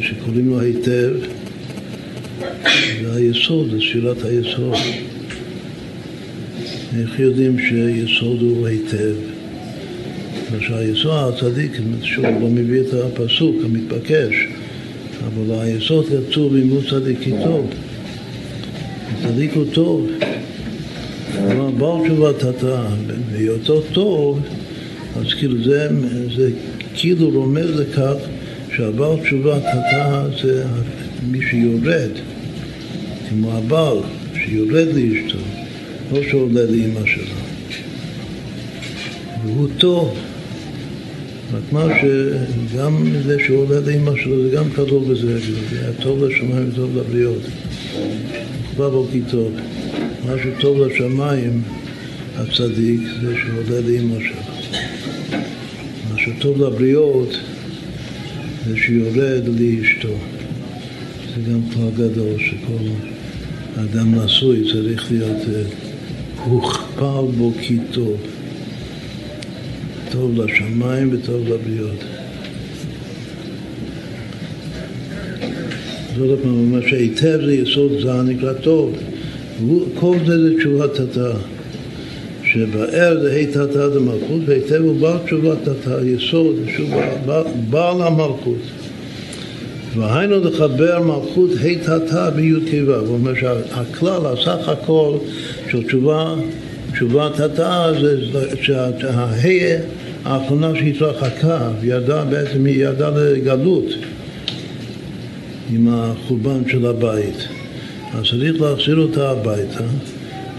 שקוראים לו היטב, זה היסוד, זה שאלת היסוד. איך יודעים שיסוד הוא היטב? שהיסוד הצדיק, שוב, לא מביא את הפסוק המתבקש, אבל היסוד כתוב הוא צדיק כי טוב. הצדיק הוא טוב. כלומר, בעל תשובת התא, בהיותו טוב, אז כאילו זה, זה כאילו רומז לכך שהבעל תשובה תתה זה מי שיורד, כמו הבעל שיורד לאשתו, לא שעולה לאמא שלו. והוא טוב. רק מה שגם זה שעולה לאמא שלו זה גם כלול בזה, זה טוב לשמיים וטוב לבריות. כבר בו כי טוב. מה שטוב לשמיים, הצדיק, זה שעולה לאמא שלו. שטוב לבריות זה שיורד לאשתו. זה גם כבר גדול שכל אדם נשוי צריך להיות אה, הוכפל בו כי טוב. טוב לשמיים וטוב לבריות. זאת פעם אומר שהיטב זה יסוד זה נקרא טוב. כל זה זה תשובת התא. שבאר זה היתתא דמלכות, והיטב הוא בעל תשובה תתא, יסוד, שהוא בעל המלכות. והיינו לחבר מלכות היתתא בי"ת קיבה. הוא אומר שהכלל, הסך הכל של תשובה, תשובה תתא זה שההא האחרונה שהתרחקה, ירדה בעצם, היא ירדה לגלות עם החורבן של הבית. אז צריך להחזיר אותה הביתה,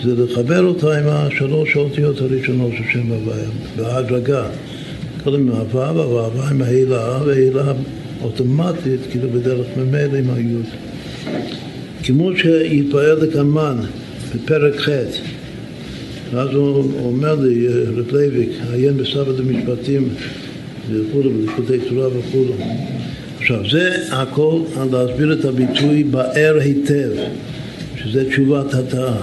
זה לחבר אותה עם השלוש האותיות הראשונות של שם הוויה, בהדרגה. קודם עם הוו, והוו עם ה' עילאה, וה' עילאה אוטומטית, כאילו בדרך ממילא עם היוד. כמו שיתבאר לקמן בפרק ח', ואז הוא אומר לי, רב לייביק, עיין בסבא דמשפטים וכולו, בלכותי תורה וכולו. עכשיו, זה הכל על להסביר את הביטוי באר היטב, שזה תשובת התאה.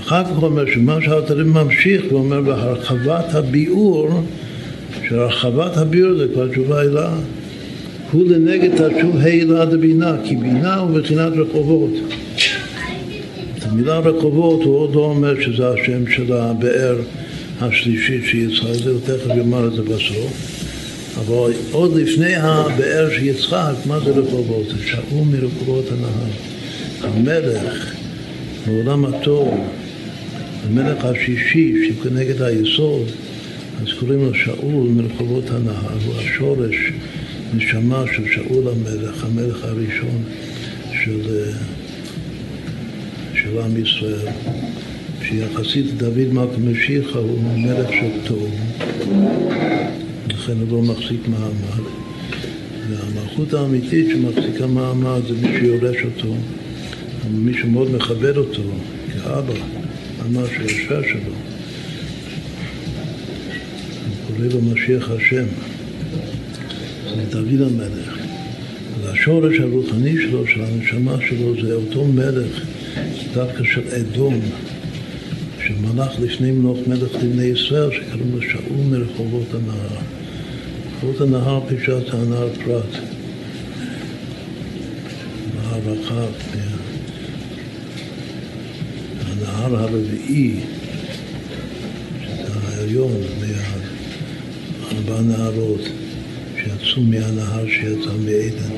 אחר כך הוא אומר שמה שהאלתרים ממשיך, הוא אומר בהרחבת הביאור, שהרחבת הביאור זה כבר תשובה אלה, הוא לנגד תשוב הילה דבינה, כי בינה הוא בחינת רחובות. המילה רחובות הוא עוד לא אומר שזה השם של הבאר השלישית שיצחק, זה הוא תכף יאמר את זה בסוף. אבל עוד לפני הבאר של יצחק, מה זה רחובות? זה שאול מרחובות הנהר. המלך בעולם התור, המלך השישי שכנגד היסוד, אז קוראים לו שאול מרחובות הנהר, הוא השורש, נשמה של שאול המלך, המלך הראשון של, של עם ישראל, שיחסית לדוד מלכה משיחה הוא מלך של טוב. לכן הוא לא מחזיק מעמד. והמלכות האמיתית שמחזיקה מעמד זה מי שיורש אותו, מי שמאוד מכבד אותו כאבא, ממש הישר שלו. הוא קורא לו משיח השם, זה דוד המלך. והשורש הרוחני שלו, של הנשמה שלו, זה אותו מלך, דווקא של אדום. שמלך לפני מלוך מלך לבני ישראל שקראו לו שאול מרחובות הנהר. רחובות הנהר פישט הנהר פרת. נהר רחב. הנהר הרביעי, שזה העליון, מארבע נהרות שיצאו מהנהר שיצא מעדן.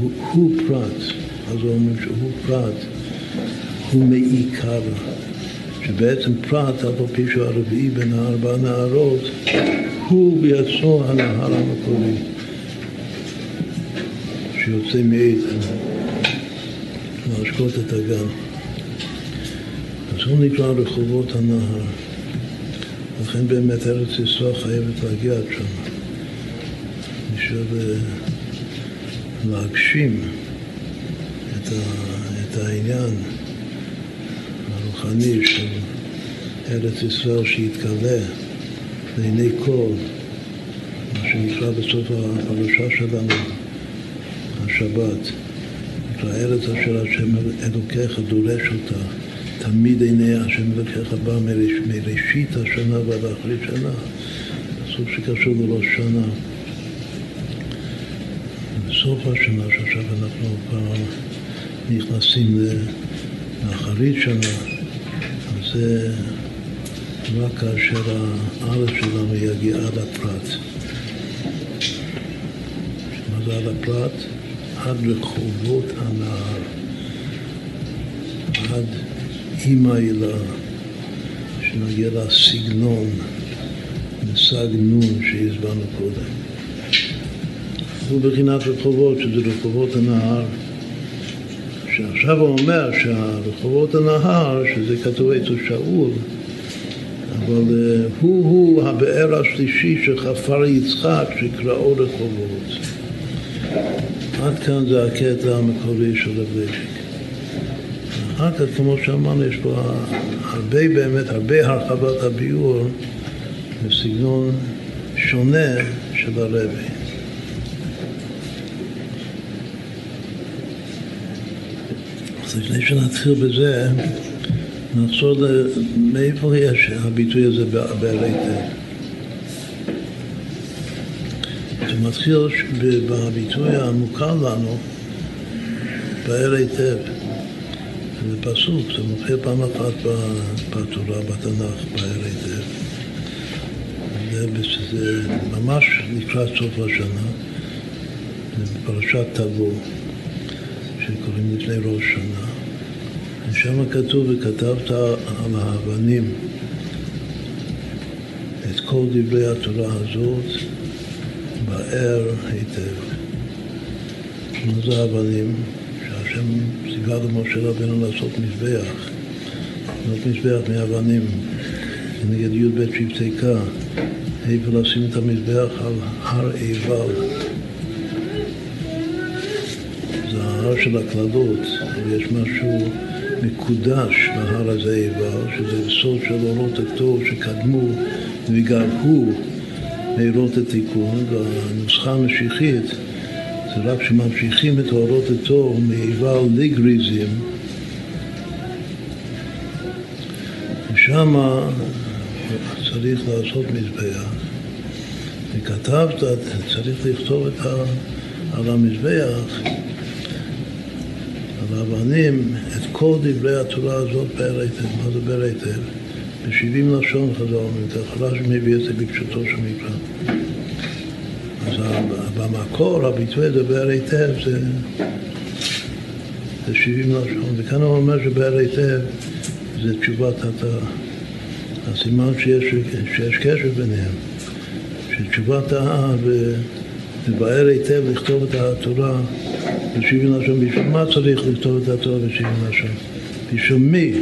הוא, פרט, אז הוא אומר שהוא פרט. הוא מעיקר, שבעצם פרט, אף על פי שהוא הרביעי בין הארבע נהרות, הוא בעצמו הנהר המקורי שיוצא מעצם להשקות את הגן. אז הוא נקרא רחובות הנהר. לכן באמת ארץ ישראל חייבת להגיע עד שם. בשביל להגשים את, ה, את העניין. הרוחני של ארץ ישראל שיתגלה לעיני כל, מה שנקרא בסוף הפרשה שלנו, השבת, נקרא ארץ אשר השם אלוקיך דורש אותה, תמיד עיני השם אלוקיך בא מראשית השנה ועד אחרית שנה, סוף שקשור לראש שנה. בסוף השנה שעכשיו אנחנו כבר נכנסים לאחרית שנה זה רק כאשר הארץ שלנו יגיע עד הפרט. מה זה עד הפרט? עד רחובות הנהר, עד אימא הילה, שנגיע לסגנון, מושג נון שהסברנו קודם. הוא בחינת רחובות, שזה רחובות הנהר. שעכשיו הוא אומר שהרחובות הנהר, שזה כתוב אצל שאול, אבל הוא-הוא הבאר השלישי שחפר יצחק, שקראו רחובות. עד כאן זה הקטע המקורי של הבשיק. אחר כך, כמו שאמרנו, יש פה הרבה באמת, הרבה הרחבת הביאור בסגנון שונה של הרבי. לפני שנתחיל בזה, נחזור מאיפה יש הביטוי הזה בעל היטב. זה מתחיל בביטוי המוכר לנו, בעל היטב. זה פסוק, זה מופיע פעם אחת בתורה, בתנ"ך, בער היטב. זה, ממש לקראת סוף השנה, זה בפרשת תבוא, שקוראים לפני ראש שנה. ושם כתוב, וכתבת על האבנים את כל דברי התורה הזאת באר היטב. מה זה אבנים? שהשם ציווה למשה רבנו לעשות מזבח, לעשות מזבח מאבנים, נגד י"ב שבטי ק', איפה לשים את המזבח על הר עיבל. ההר של הקלדות, ויש משהו מקודש בהר הזה עיבל, שזה סוד של אורות הטוב שקדמו וגרפו מאורות התיקון, והנוסחה המשיחית זה רק שממשיכים את אורות התור מעיבל לגריזים, ושם צריך לעשות מזבח. וכתבת, צריך לכתוב ה, על המזבח, על האבנים, את כל דברי התורה הזאת באר היטב. מה זה באר היטב? בשבעים לשון חזרנו, את החלש מביא את זה בפשוטו של מקרא. אז במקור הביטוי לדבר היטב זה, זה 70 לשון, וכאן הוא אומר שבאר היטב זה תשובת התא. הסימן שיש, שיש קשר ביניהם, שתשובת האב ובאר היטב לכתוב את התורה ב-70 לשון, בשביל מה צריך לכתוב את התורה ב-70 לשון? בשביל מי?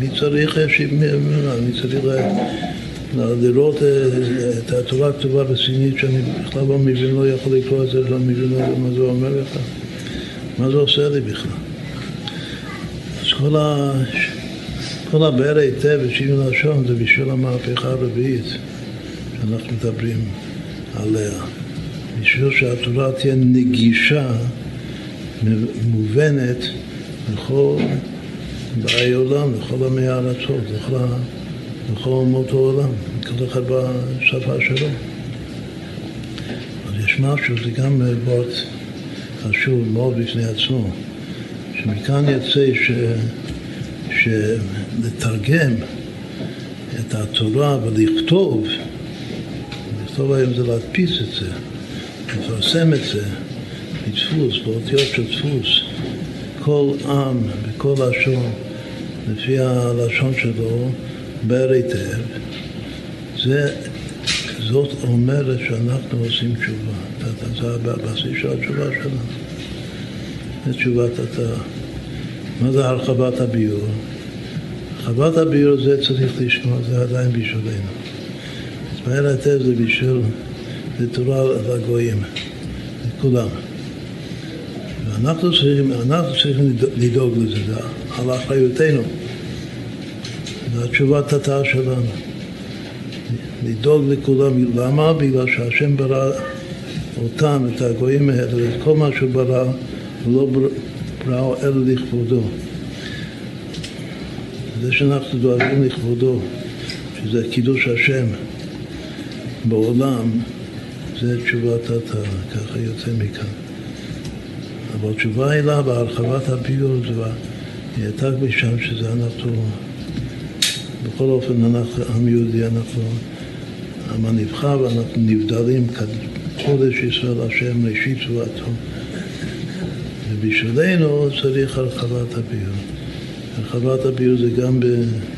מי צריך, מי, מי צריך לראות אה, את התורה הכתובה בסינית שאני בכלל לא מבין, לא יכול לקרוא את זה, לא מבין מה זה אומר לך, מה זה עושה לי בכלל. אז כל, ה... כל הבאר היטב ושוויון לשון זה בשביל המהפכה הרביעית שאנחנו מדברים עליה. בשביל שהתורה תהיה נגישה, מובנת לכל באי עולם, לכל עמי הארצות, לכל בכל אומות העולם, כל אחד בשפה שלו. אז יש משהו, זה גם וורט חשוב מאוד בפני עצמו, שמכאן יוצא ש... שלתרגם את התורה ולכתוב, לכתוב היום זה להדפיס את זה, לפרסם את זה בדפוס, באותיות של דפוס, כל עם בכל לשון, לפי הלשון שלו, הסבר היטב, זה, זאת אומרת שאנחנו עושים תשובה. זה הבסיס של התשובה שלנו. זה תשובת התא. מה זה הרחבת הביור? הרחבת הביור זה צריך לשמוע, זה עדיין בשבילנו. הסבר היטב זה בשביל, זה תורה לגויים, לכולם. ואנחנו צריכים, אנחנו צריכים לדאוג לזה, זה על אחריותנו. זו התשובת התא שלנו. לדאוג לכולם. למה? בגלל שהשם ברא אותם, את הגויים האלה, ואת כל מה שהוא ברא, הוא לא ברא אלא לכבודו. זה שאנחנו דואגים לכבודו, שזה קידוש השם בעולם, זה תשובת התא, ככה יוצא מכאן. אבל תשובה אליו, הרחבת הביור, זה הייתה שם שזה אנחנו בכל אופן, אנחנו, עם יהודי, אנחנו עם הנבחר ואנחנו נבדלים קודש ישראל השם ראשית תבואתו. ובשבילנו צריך הרחבת הביור. הרחבת הביור זה גם, ב,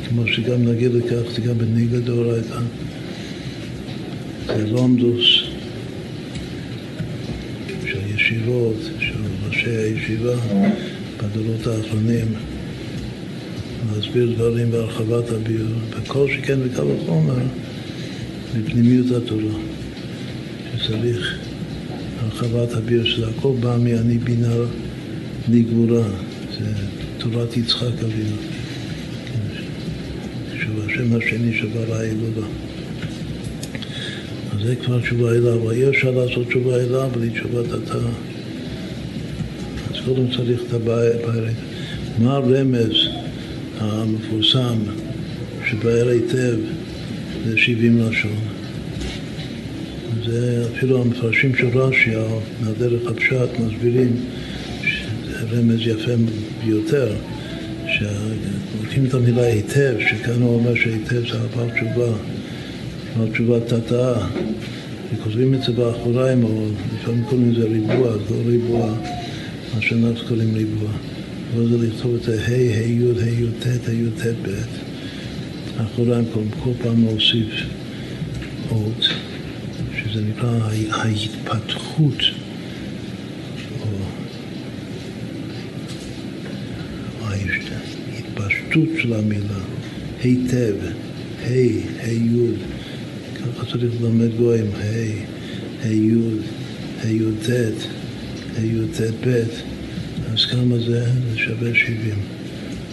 כמו שגם נגיד לכך, זה גם בניגה דאורייתא. זה לומדוס של ישיבות, ראשי הישיבה בדורות האחרונים. להסביר דברים בהרחבת הביור, וכל שכן וקל וחומר בפנימיות התורה, שצריך הרחבת הביור, שזה הכל בא מ"אני בינה לגבורה", זה תורת יצחק אבינו, שהוא השם השני שברא. אז זה כבר תשובה אליו, אי אפשר לעשות תשובה אליו בלי תשובת התא. קודם צריך את הבעיה. מה הרמז? המפורסם שבאר היטב זה 70 לשון. זה אפילו המפרשים של רש"י, מהדרך הפשט, מסבירים שזה רמז יפה ביותר, כשמוצאים את המילה היטב, שכאן הוא אומר שהיטב זה עבר תשובה, עבר תשובה תתאה, וכותבים את זה באחוריים, או לפעמים קוראים לזה ריבוע, לא ריבוע, מה שאנחנו קוראים ריבוע. אבל זה לכתוב את זה ה', ה', י', ט', ה', י', ט', ב'. אחוריים כל פעם להוסיף אות, שזה נקרא ההתפתחות. הפשטות של המילה, היטב, ה', ה' י', ככה צריך ללמד גויים, ה', ה' י', ה' י' ט', ה' י' ט' ב', אז כמה זה? זה שווה 70.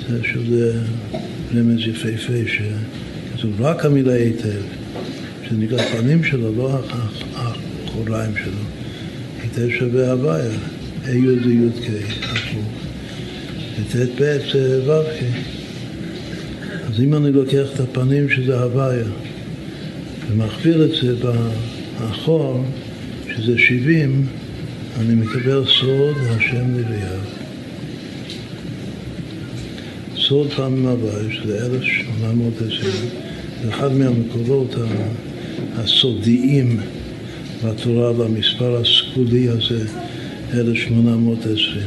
זה שזה רמז יפהפה, שכתוב רק המילה היטב, שזה נקרא הפנים שלו, לא האחוריים שלו. היטב שווה הוויה, ה' זה י' כ', הפוך. וט' ב' זה ו' כ'. אז אם אני לוקח את הפנים שזה הוויה ומכפיל את זה באחור, שזה 70, אני מקבל סוד השם נביאיו. סוד פעמים הוויה, שזה 1820, זה אחד מהמקורות הסודיים בתורה והמספר הסגולי הזה, 1820.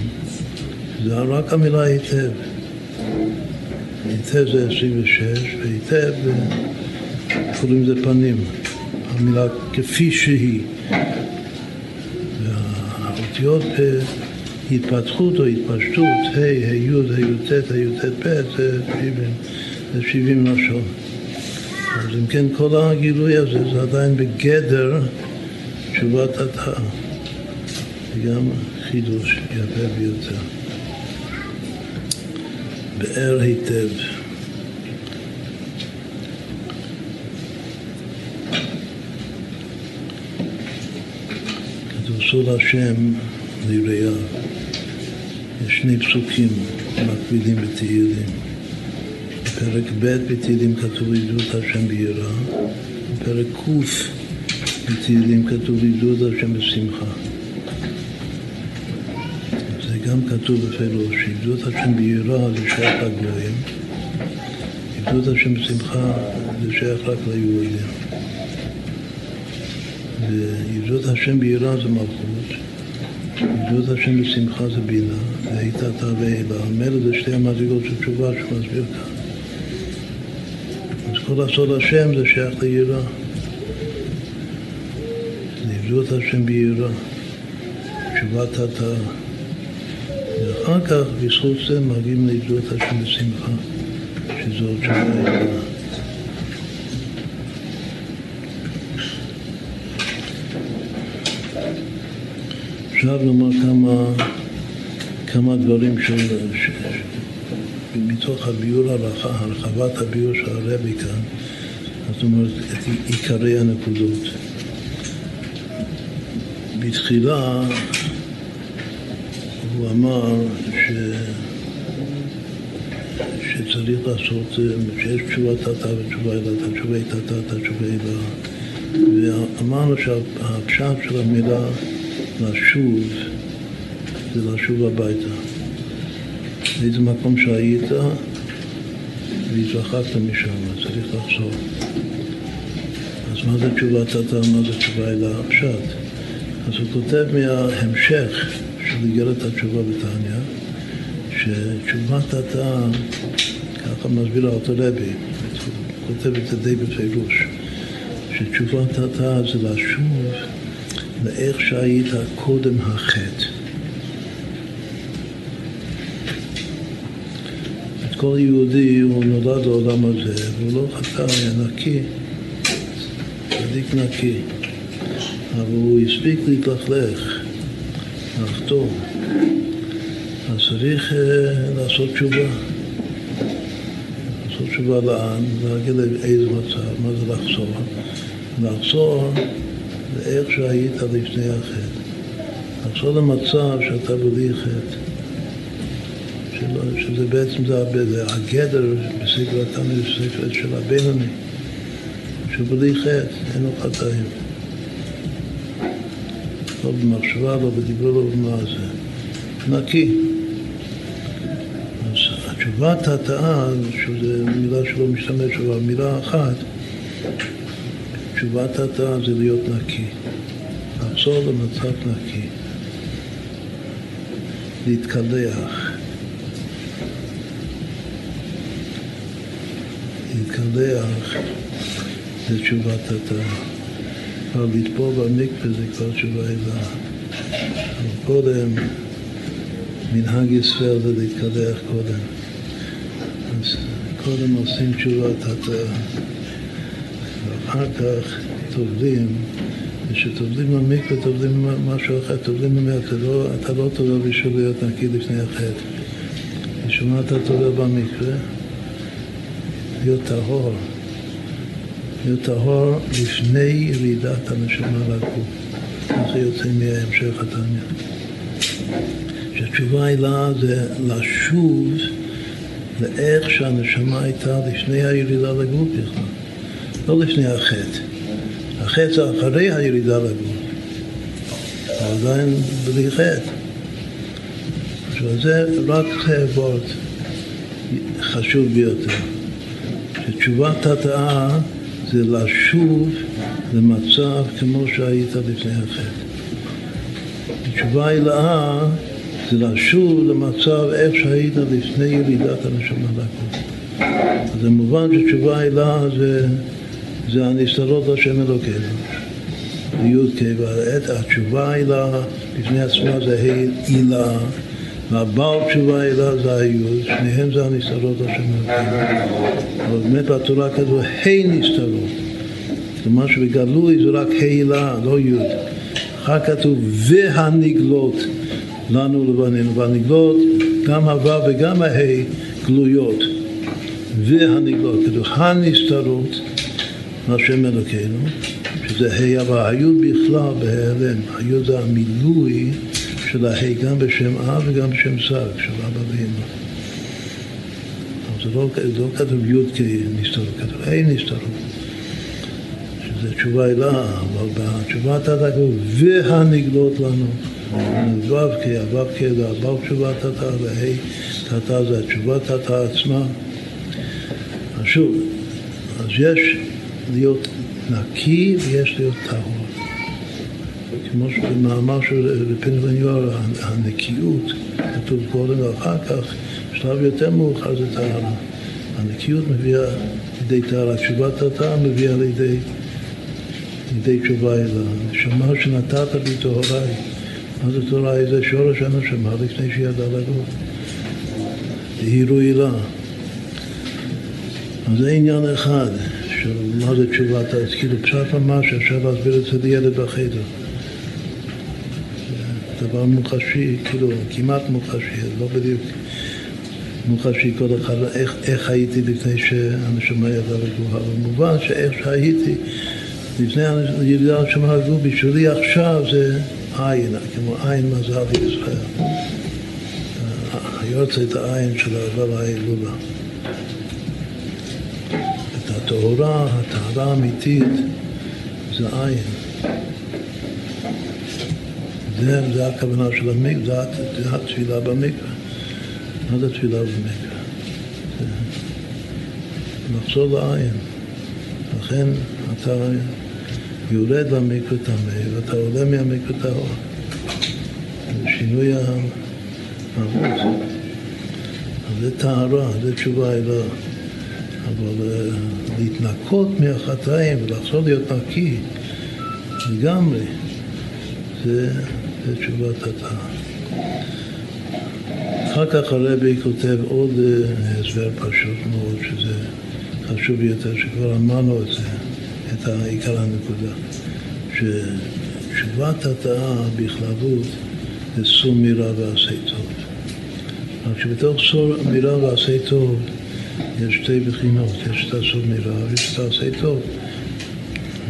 זה רק המילה היטב. היטב זה 26, והיטב קוראים לזה פנים, המילה כפי שהיא. והאותיות התפתחות או התפשטות, ה', ה', י', ה', י', ט', ה', י', ט', ב', זה 70 לשון. אז אם כן, כל הגילוי הזה זה עדיין בגדר תשובת התא. זה גם חידוש יפה ביותר. באר היטב. כתוב סוד השם ליראיו. יש שני פסוקים מקבילים בתהילים. בפרק ב' בתהילים כתוב עדות השם ביראה, בפרק ק' בתהילים כתוב עדות השם בשמחה. גם כתוב בפירוש שעבדות השם ביראה זה שייך לגויים, עבדות השם בשמחה זה שייך רק ליהודים. ועבדות השם ביראה זה מלכות, עבדות השם בשמחה זה בינה, והייתה תאווה מילא זה שתי המדרגות של תשובה שהוא מסביר כאן. אז כל הסוד השם זה שייך ליראה. עבדות השם ביראה, תשובת התא. ואחר כך, בזכות זה, מגיעים לעבדות השם בשמחה, שזו תשובה עכשיו נאמר כמה, כמה דברים של, ש, מתוך הביור, הרחבת הביור של הרבי כאן, זאת אומרת, את עיקרי הנקודות. בתחילה הוא אמר ש... שצריך לעשות, שיש תשובה תתה ותשובה אלא, תתה, התשובה היא אלא. ואמרנו שהפשט של המילה לשוב זה לשוב הביתה. באיזה מקום שהיית והתרחקת משם, צריך לחזור. אז מה זה תשובה תתה, מה זה תשובה אלא? הפשט. אז הוא כותב מההמשך של איגרת התשובה בתניא, שתשובת התא, ככה מסביר אותו רבי, הוא כותב את זה די בפירוש, שתשובת התא זה לשוב לאיך שהיית קודם החטא. את כל יהודי הוא נולד לעולם הזה, והוא לא חטא, היה נקי, צדיק נקי, אבל הוא הספיק להתלכלך. לחתום, אז צריך uh, לעשות תשובה. לעשות תשובה לאן, להגיד לאיזה מצב, מה זה לחזור. לחזור לאיך שהיית לפני החטא. לחזור למצב שאתה בלי חטא. שזה בעצם זה, זה הגדר התניא, בספר של הבינוני, שהוא בלי חטא, אין לו חטאים. לא במחשבה, לא בדיבור, לא במעשה. נקי. אז תשובת התאה, שזו מילה שלא משתמש בה, מילה אחת, תשובת התאה זה להיות נקי. לחזור למצב נקי. להתקלח. להתקלח זה תשובת התאה. כבר לטבול במקווה זה כבר תשובה אלה. אבל קודם, מנהג ישראל זה להתקלח קודם. אז קודם עושים תשובת התאה, ואחר כך טובלים, וכשטובלים במקווה טובלים משהו אחר, טובלים במקווה, אתה לא, אתה לא טובל בשביל להיות נקי לפני החטא. בשביל מה אתה טובל במקווה? להיות טהור. להיות טהור לפני ירידת הנשמה לגוף. ככה יוצא מהמשך התניא. שהתשובה אלה זה לשוב לאיך שהנשמה הייתה לפני הירידה לגוף בכלל, לא לפני החטא. החטא זה אחרי הירידה לגוף, עדיין בלי חטא. זה רק וורט חשוב ביותר. שתשובת התאה זה לשוב למצב כמו שהיית לפני החטא. תשובה הילאה זה לשוב למצב איך שהיית לפני ירידת הנשמה לגוף. אז זה מובן שתשובה הילאה זה, זה הנסתרות השם אלוקינו. י"ק, והתשובה הילאה בפני עצמה זה הילה, והבעל תשובה הילה זה היוד, שניהם זה הנסתרות השם אלוקינו. אבל באמת בתורה כתוב ה' נסתרות. כלומר שבגלוי זה רק הילה, לא יוד. אחר כתוב והנגלות לנו לבנינו, והנגלות, גם הו' וגם הה' גלויות, והנגלות, כתוב הנסתרות להשם אלוקינו, שזה ה' אבל היוד בכלל בהיעלם, היוד זה המילוי של הה' גם בשם אב וגם בשם סג, של אבא ואמא. זה לא, לא כתוב י' כנסתרות, כתוב ה' נסתרות. שזה תשובה אלה, אבל בתשובה אתה כתוב והנגלות לנו. ו"ק, הו"ק זה הבעל תשובת תתא, וה' תתא זה התשובת תתא עצמה. אז שוב, אז יש להיות נקי ויש להיות טהור. כמו שבמאמר של פינגווניור, הנקיות, כתוב קודם ואחר כך, בשלב יותר מאוחר זה טהרה. הנקיות מביאה לידי טהרה, תשובת התא מביאה לידי, לידי תשובה אלה. נשמה שנתת בי טהוריי. מה זה תורה? איזה שורש הנשמה לפני שידע לגוף. דהירו הילה. אז זה עניין אחד של מה זה תשובת העץ. כאילו פשט ממש אפשר להסביר את זה לילד בחדר. דבר מוחשי, כאילו כמעט מוחשי, לא בדיוק מוחשי כל אחד, איך, איך הייתי לפני שהנשמה ידעה לגובה. אבל מובן שאיך שהייתי לפני הירידה הנשמה לגובה, בשבילי עכשיו זה עין, כמו עין מזל ישראל. היורצת העין של העבר ההילולה. הטהורה, הטהרה האמיתית, זה עין. זה, זה הכוונה של המקווה, זה, זה התפילה במקווה. מה זה תפילה במקווה? לחזור לעין. לכן אתה יורד למקווה טמא ואתה עולה מהמקווה טהור. שינוי. אז זה טהרה, זה תשובה אלוה. אבל uh, להתנקות מהחטאים ולחזור להיות נקי לגמרי, זה, זה תשובת התאה. אחר כך הרבי כותב עוד uh, הסבר פשוט מאוד, שזה חשוב יותר, שכבר אמרנו את זה. את עיקר הנקודה, שתשובת התאה בכללות זה סור מירה ועשה טוב. רק שבתוך סור מירה ועשה טוב יש שתי בחינות, יש את הסור מירה ויש את העשה טוב.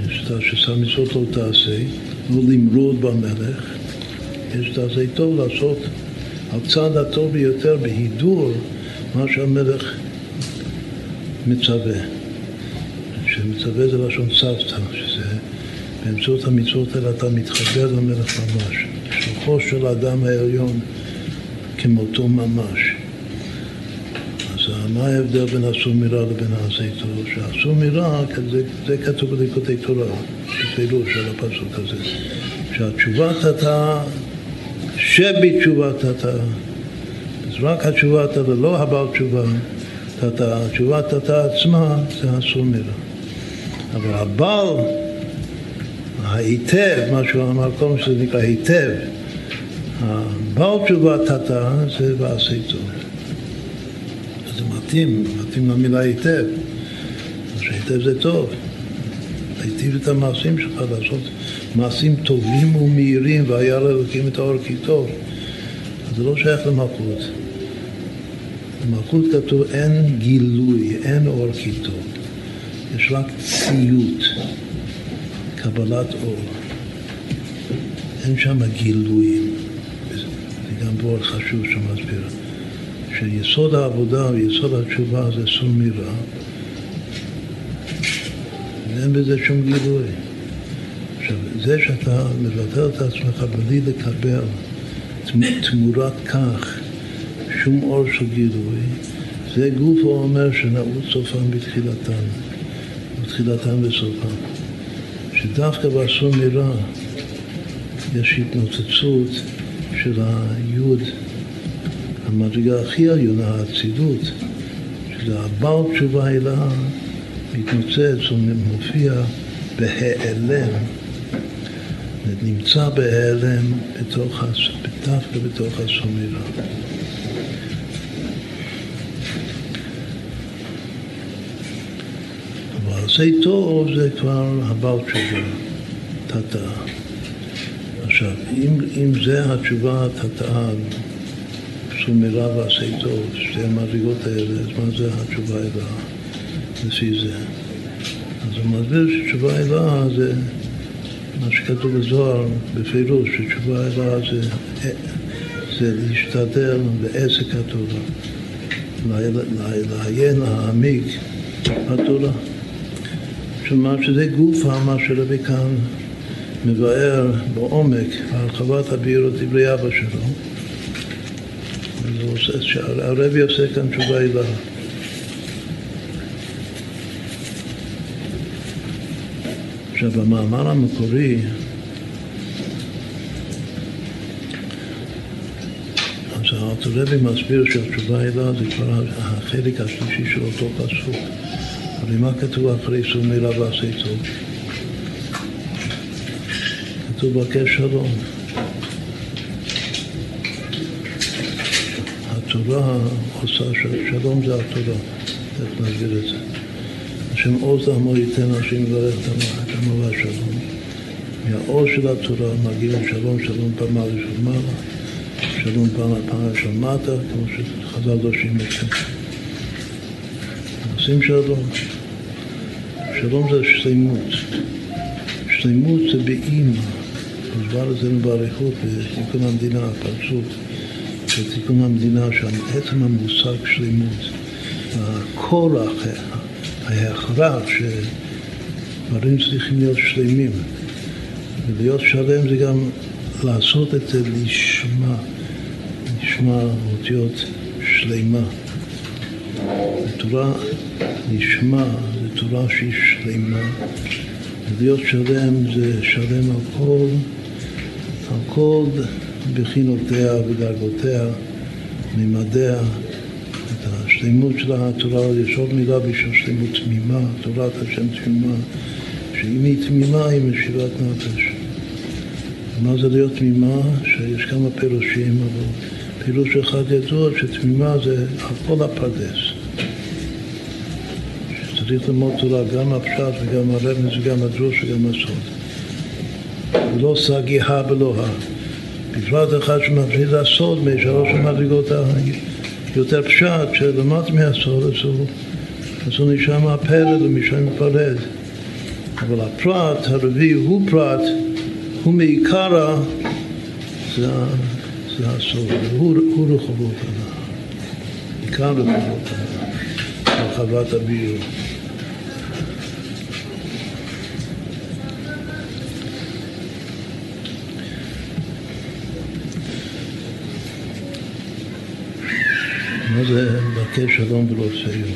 יש את מצוות לא תעשה, לא למרוד במלך, יש את העשה טוב לעשות הצד הטוב ביותר בהידור מה שהמלך מצווה. שמצווה זה לשון סבתא, שזה באמצעות המצוות האלה אתה מתחבר למלך ממש. שלוחו של האדם העליון כמותו ממש. מה ההבדל בין הסומירה לבין הסייטור? שהסומירה, זה, זה כתוב בליקודי תורה, בפירוש של הפסוק הזה, שהתשובת אתה, שבתשובת אתה, אז רק התשובת אתה, לא הבעל תשובה, אתה, תשובת אתה עצמה זה הסומירה. אבל הבעל, ההיטב, מה שהוא אמר קודם שזה נקרא היטב, הבעל תשובת אתה זה בעשיתו. זה מתאים, מתאים למילה היטב. שהיטב זה טוב. להיטיב את המעשים שלך, לעשות מעשים טובים ומהירים, והיה לאלוקים את האור כי טוב. אז זה לא שייך למלכות. במלכות כתוב אין גילוי, אין אור כי. יש רק ציות, קבלת אור. אין שם גילויים. זה גם בור חשוב שמסביר. שיסוד העבודה ויסוד התשובה זה סומירה, ואין בזה שום גילוי. עכשיו, זה שאתה מבטל את עצמך בלי לקבל תמורת כך שום אור של גילוי, זה גוף אומר שנעוץ סופם בתחילתם, בתחילתם וסופם. שדווקא בסומירה יש התנוצצות של היוד המדרגה הכי עליונה, האצילות, שזה הבעל תשובה אלה, מתנוצץ ומופיע בהיעלם, נמצא בהיעלם בתוך, דווקא בתוך הסומירה. אבל עשה טוב זה כבר הבעל תשובה, תתא. עכשיו, אם, אם זה התשובה תתא סומרה ועשה טוב, שתי המדרגות האלה, אז מה זה התשובה אלה לפי זה? אז הוא מסביר שתשובה אלה זה מה שכתוב בזוהר בפירוש, שתשובה אלה זה, זה להשתדל בעסק התורה, לעיין, להעמיק בתורה. כלומר שזה גופה, מה שרבי כאן מבאר בעומק, הרחבת הביאור דברי אבא שלו. הרבי עושה כאן תשובה הילה. עכשיו, במאמר המקורי, אז הרבי מסביר שהתשובה הילה זה כבר החלק השלישי של אותו פסוק. הרי מה כתוב אחרי סור מילה ועשה טוב? כתוב בקש שלום. התורה עושה שלום זה התורה, איך נסביר את זה. השם עוז לעמו ייתן השם יברך את עמו והשלום. מהעוז של התורה מגיע שלום, שלום פעם ראשון מעלה, שלום פעם ראשון מטה, כמו שחז"ל דורשים את זה. עושים שלום. שלום זה שלמות. שלמות זה באימא. מוסבר אצלנו באריכות בתיקון המדינה, הפרצות. בתיקון המדינה שם, עצם המושג שלמות, הכורח, ההכרח שדברים צריכים להיות שלמים. ולהיות שלם זה גם לעשות את זה לשמה, לשמה אותיות שלמה. תורה לשמה זה תורה שהיא שלמה. ולהיות שלם זה שלם על כל, על כל בחינותיה ודרגותיה, מימדיה, את השלמות של התורה, יש עוד מילה בשביל שלמות תמימה, תורת השם תמימה, שאם היא תמימה היא משיבת נפש. מה זה להיות תמימה? שיש כמה פירושים, אבל פירוש אחד ידוע שתמימה זה על כל הפרדס. שצריך ללמוד תורה, גם הפשט וגם הרמז וגם הדרוש וגם הסוד. לא סגיהה בלוהה. בפרט אחד שמפריד הסוד משלוש המדרגות היותר פשט, שלמד מהסוד, אז הוא, נשאר מהפרד ומשם מפרד. אבל הפרט הרביעי הוא פרט, הוא מעיקרה, זה, הסוד, הוא, רחובות הנאה, עיקר רחובות הנאה, הרחבת הביור. מה זה לבקש שלום ורוצאיו?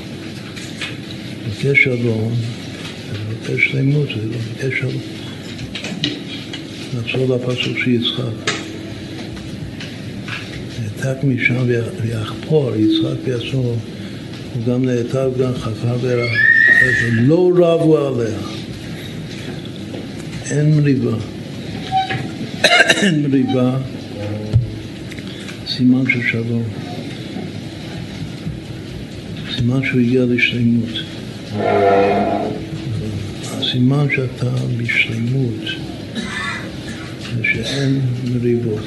לבקש שלום, לבקש שלמות, זה לבקש שלום. נחזור לפסוק של יצחק. נעתק משם ויחפור, יצחק בעצמו, הוא גם נעתק וגם חפר ורח, לא רבו עליה. אין מריבה. אין מריבה, סימן של שלום. סימן שהוא הגיע לשלמות. הסימן שאתה בשלמות זה שאין מריבות.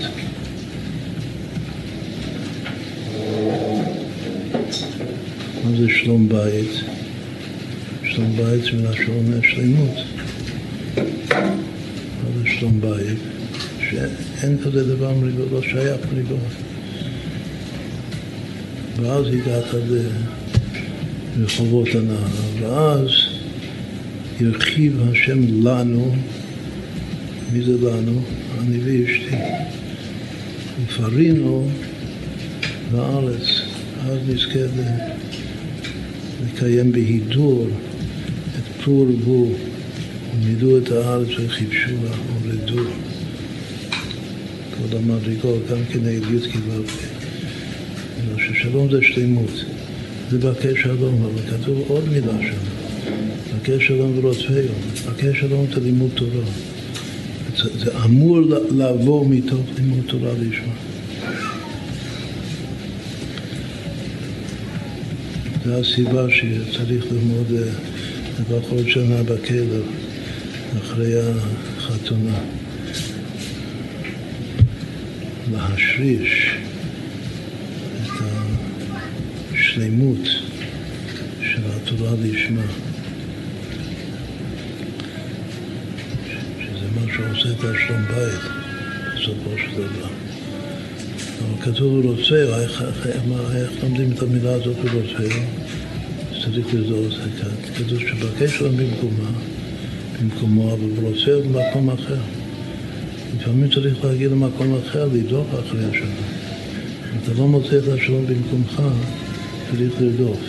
מה זה שלום בית? שלום בית זה מלשון שלמות. מה זה שלום בית? שאין כזה דבר מריבות, לא שייך מריבות. ואז הגעת לרחובות הנהר, ואז הרחיב השם לנו, מי זה לנו? אני ואשתי. ופרינו בארץ, אז נזכה לקיים בהידור את פור בו, ומידו את הארץ וחיפשוה, הורדו. כל המדרגות, גם כן העליות קיבלתי. ששלום זה שלמות, זה בקש שלום, אבל כתוב עוד מילה שם, בקש שלום ורודפהו, בקש שלום זה לימוד תורה. זה, זה אמור לבוא מתוך לימוד תורה לשמה. זו הסיבה שצריך ללמוד לפחות שנה בכלב אחרי החתונה. להשריש השלמות של התורה לשמה. שזה מה שעושה את השלום בית בסופו של דבר. אבל כתוב הוא רוצה, איך, איך לומדים את המילה הזאת הוא רוצה? צריך זה כאן. כתוב שבקש שלום במקומה, במקומו, אבל הוא רוצה במקום אחר. לפעמים צריך להגיע למקום אחר, לדוח אחרי השלום. אתה לא מוצא את השלום במקומך, צריך לרדוף.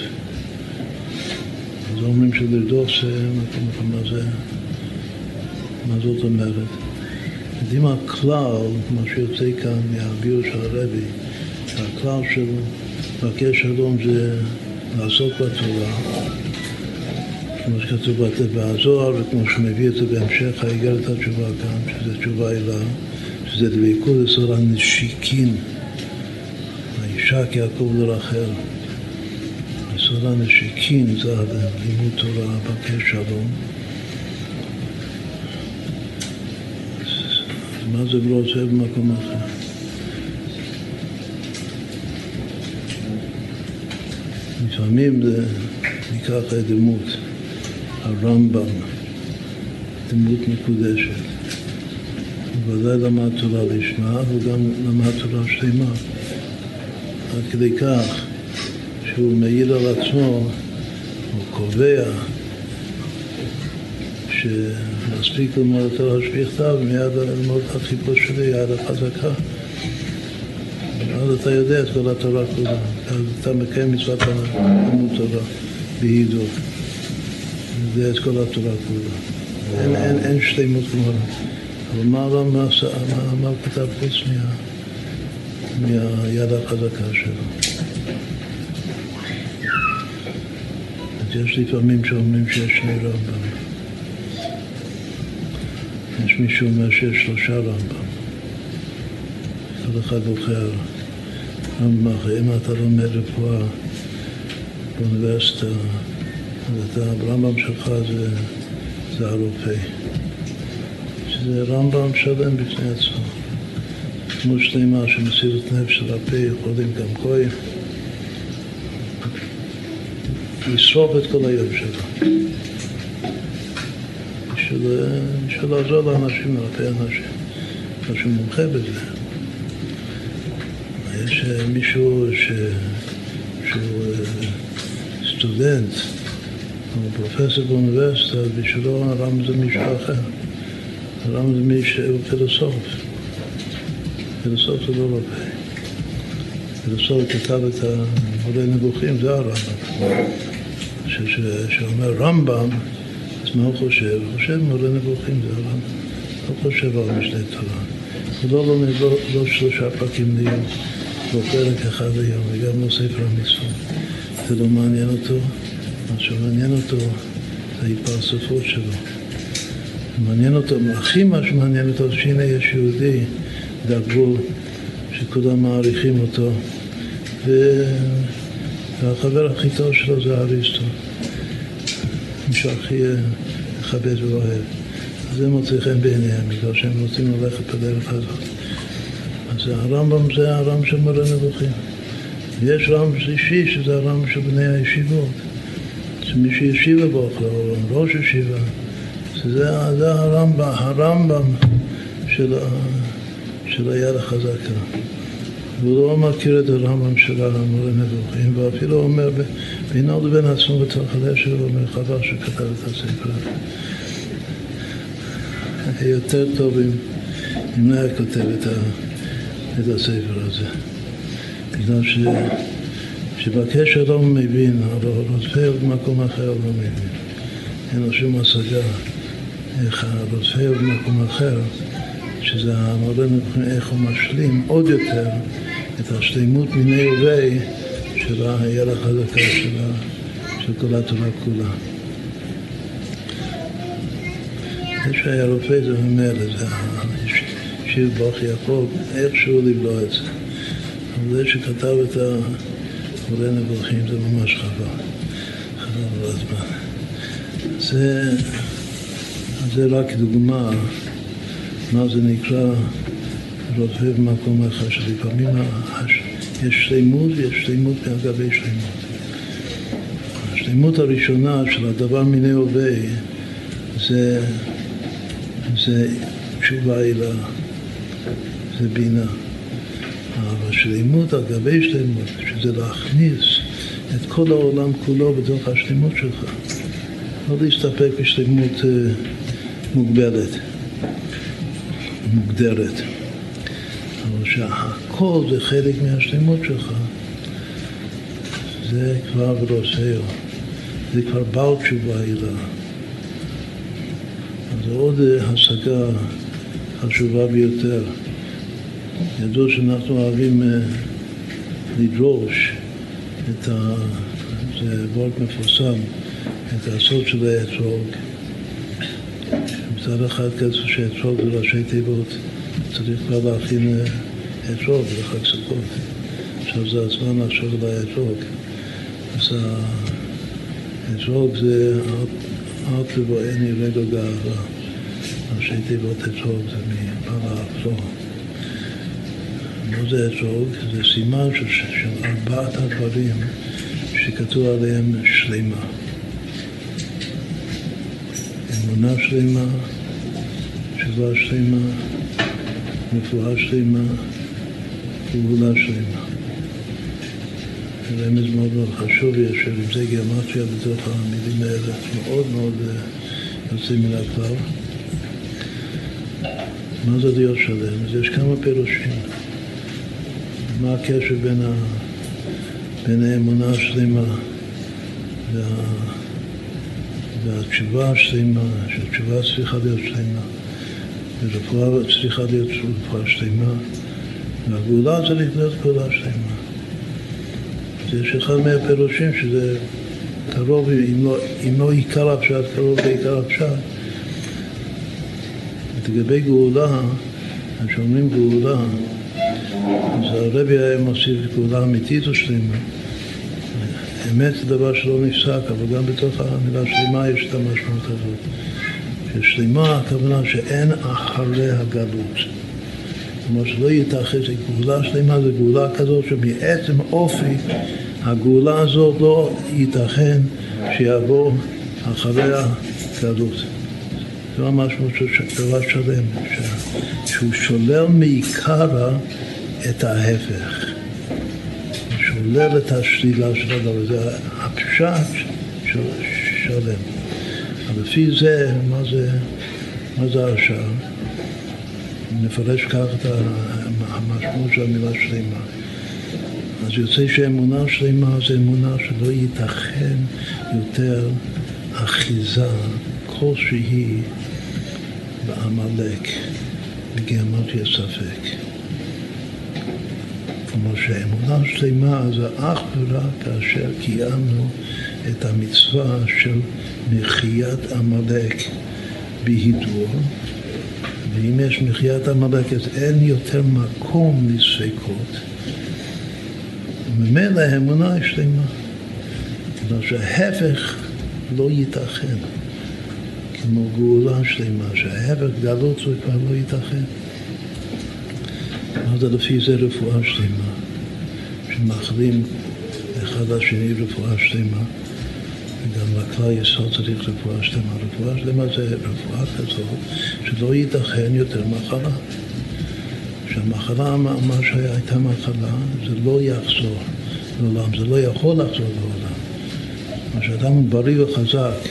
אז אומרים שלרדוף זה מה זה? מה זאת אומרת? יודעים הכלל, מה שיוצא כאן מהביור של הרבי, הכלל של מבקש שלום זה לעסוק בתורה, כמו שכתוב בזוהר, וכמו שמביא את זה בהמשך האיגרת התשובה כאן, שזה תשובה אליו, שזה דבקות לסור הנשיקין, הישק יעקב לרחל. לסור הנשיקין זה לימוד תורה, בקש שלום. מה זה לא עושה במקום אחר? לפעמים זה ניקח דמות, הרמב"ם, דמות מקודשת. הוא למד תורה לשמה, וגם למד תורה שלמה. עד כדי כך שהוא מעיד על עצמו, הוא קובע שמספיק ללמוד את התורה שבכתב ומיד ללמוד את החיפוש שלי, יד החזקה. אז אתה יודע את כל התורה כולה, אז אתה מקיים מצוות לימוד תורה בהידור. יודע את כל התורה כולה. אין, אין, אין שלמות גמרא. אבל מה הרמב"ם כתב חוץ מה, מהיד החזקה שלו? יש לפעמים שאומרים שיש שני רמב"ם. יש מי שאומר שיש שלושה רמב"ם. כל אחד בוחר רמב"ם אחר. אם אתה לומד רפואה באוניברסיטה, אז אתה, הרמב"ם שלך זה, זה הרופא. שזה רמב"ם שלם בפני עצמו. כמו שלמה שמסירות נפש של הפה יכולים גם גויים. לשרוף את כל היום שלו. בשביל, לעזור לאנשים, לרפא אנשים. משהו מומחה בזה. יש מישהו ש... שהוא סטודנט או פרופסור באוניברסיטה, בשבילו הרם זה מישהו אחר. הרם זה מישהו פילוסוף. פילוסוף זה לא רופא. ולסוף כתב את המורה נבוכים, זה הרמב"ם. שאומר רמב"ם, אז מה הוא חושב? הוא חושב מורה נבוכים, זה הרמב"ם. לא חושב על משנה תורה. הוא לא לומד לא, לא שלושה פרקים ליום, לא פרק אחד ליום, וגם לא ספר המצוות. זה לא מעניין אותו. מה שמעניין אותו זה ההתפרספות שלו. מעניין אותו, הכי מה שמעניין אותו, שהנה יש יהודי בגבול שכולם מעריכים אותו, והחבר הכי טוב שלו זה אריסטו, שהכי מכבד ואוהב. זה מוצא חן בעיניהם, בגלל שהם רוצים ללכת בדרך הזאת. אז הרמב"ם זה הרמב"ם של מורה נבוכים. יש רמב"ם אישי שזה הרמב"ם של בני הישיבות. שמי שישיבה בו, ראש ישיבה, שזה זה הרמב"ם, הרמב"ם של, של היד החזקה. והוא לא מכיר את הרמב"ם של המורה נבוכים, ואפילו אומר בינו לבין עצמו בתוך הלב שלו, אומר חבל שכתב את הספר הזה. יותר טוב אם, לא היה כותב את, ה, את הספר הזה. בגלל ש, שבקשר לא מבין, אבל רודפה במקום אחר לא מבין. אין לו שום השגה איך הרודפה במקום אחר, שזה המורה מבחינת איך הוא משלים עוד יותר את השלימות מיני ובי של היד החזקה של כל התורה כולה. זה שהיה רופא זה ממילא, זה שיר ברוך יעקב, איכשהו לבלוע את זה. אבל זה שכתב את המורה נבוכים זה ממש חבל, חבל על הזמן. זה, זה רק דוגמה מה זה נקרא רודפה במקום אחד, שלפעמים יש שלמות ויש שלמות מהגבי שלמות. השלמות הראשונה של הדבר מיני הווה זה זה תשובה אלה, זה בינה. אבל שלמות על גבי שלמות, שזה להכניס את כל העולם כולו בתוך השלמות שלך. לא להסתפק בשלמות uh, מוגבלת, מוגדרת. אבל שהכל זה חלק מהשלמות שלך, זה כבר ברוסאו, זה כבר בעל תשובה אלה. זו עוד השגה חשובה ביותר. ידוע שאנחנו אוהבים אה, לדרוש את ה... זה וורט מפורסם, את הסוד של האתרוג. מצד אחד כתוב שאתרוג זה ראשי תיבות, צריך כבר להכין אה, אתרוג לחג סוכות. עכשיו זה הזמן לחשוב על האתרוג. אז האתרוג זה אל תבואני רגע גאווה. ראשי תיבות אתרוג זה מפעל האפלו. מה זה אתרוג? זה סימן של, ארבעת הדברים שכתוב עליהם שלמה. אמונה שלמה, תשובה שלמה, רפואה שלמה, גאולה שלמה. רמז מאוד מאוד חשוב יש, עם זה גיאומטריה בתוך המילים האלה, מאוד מאוד אה, יוצאים מן הכלל. מה זה להיות שלם? אז יש כמה פירושים. מה הקשר בין, ה... בין האמונה השלמה וה... והתשובה השלמה, שהתשובה צריכה להיות שלמה, ורפואה צריכה להיות רפואה שלמה, והגאולה צריך להיות גאולה שלמה. יש אחד מהפירושים שזה קרוב, אם לא, אם לא עיקר הפשט, קרוב לעיקר הפשט. לגבי גאולה, כשאומרים גאולה, אז הרבי היה מוסיף גאולה אמיתית או שלמה. אמת זה דבר שלא נפסק, אבל גם בתוך המילה שלמה יש את המשמעות הזאת. ששלמה הכוונה שאין אחרי הגלות. כלומר שלא ייתכן, גאולה שלמה זה גאולה כזאת שמעצם אופי הגאולה הזאת לא ייתכן שיבוא אחריה גלות. זו המשמעות של דבר שלם, שהוא שולל מעיקרא את ההפך. הוא שולל את השלילה של הדבר, זה הפשט של שלם. לפי זה, מה זה, מה זה השאר? נפרש כך את המשמעות של המילה שלמה. אז יוצא שאמונה שלמה זה אמונה שלא ייתכן יותר אחיזה כלשהי בעמלק, בגיאומטיה ספק. כמו שאמונה שלמה זה אך ורק כאשר קיימנו את המצווה של מחיית עמלק בהידור, ואם יש מחיית עמלק אז אין יותר מקום לספקות. וממילא האמונה היא שלמה. כלומר שההפך לא ייתכן, כמו גאולה שלמה, שההפך גלות זה כבר לא ייתכן. אז לפי זה רפואה שלמה, שמאחלים אחד לשני רפואה שלמה, וגם לכלל יסוד צריך רפואה שלמה. רפואה שלמה זה רפואה כזאת שלא ייתכן יותר מחלה. שהמחלה, מה שהייתה מחלה, זה לא יחזור לעולם, זה לא יכול לחזור לעולם. מה שאדם בריא וחזק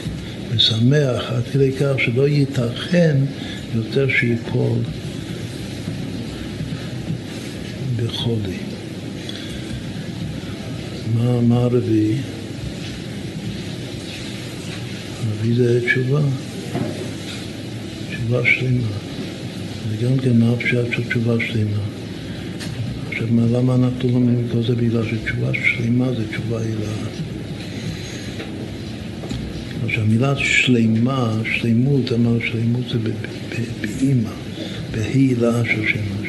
ושמח עד כדי כך שלא ייתכן יותר שיפול בחולי. מה, מה הרביעי? הרביעי זה תשובה, תשובה שלמה. זה גם כן מה הפשט של תשובה שלמה. עכשיו, למה אנחנו לומדים כל זה? בגלל שתשובה שלמה זה תשובה הילאה. עכשיו, המילה שלמה, שלמות, אמרנו שלמות זה באימא, בהילה של השם.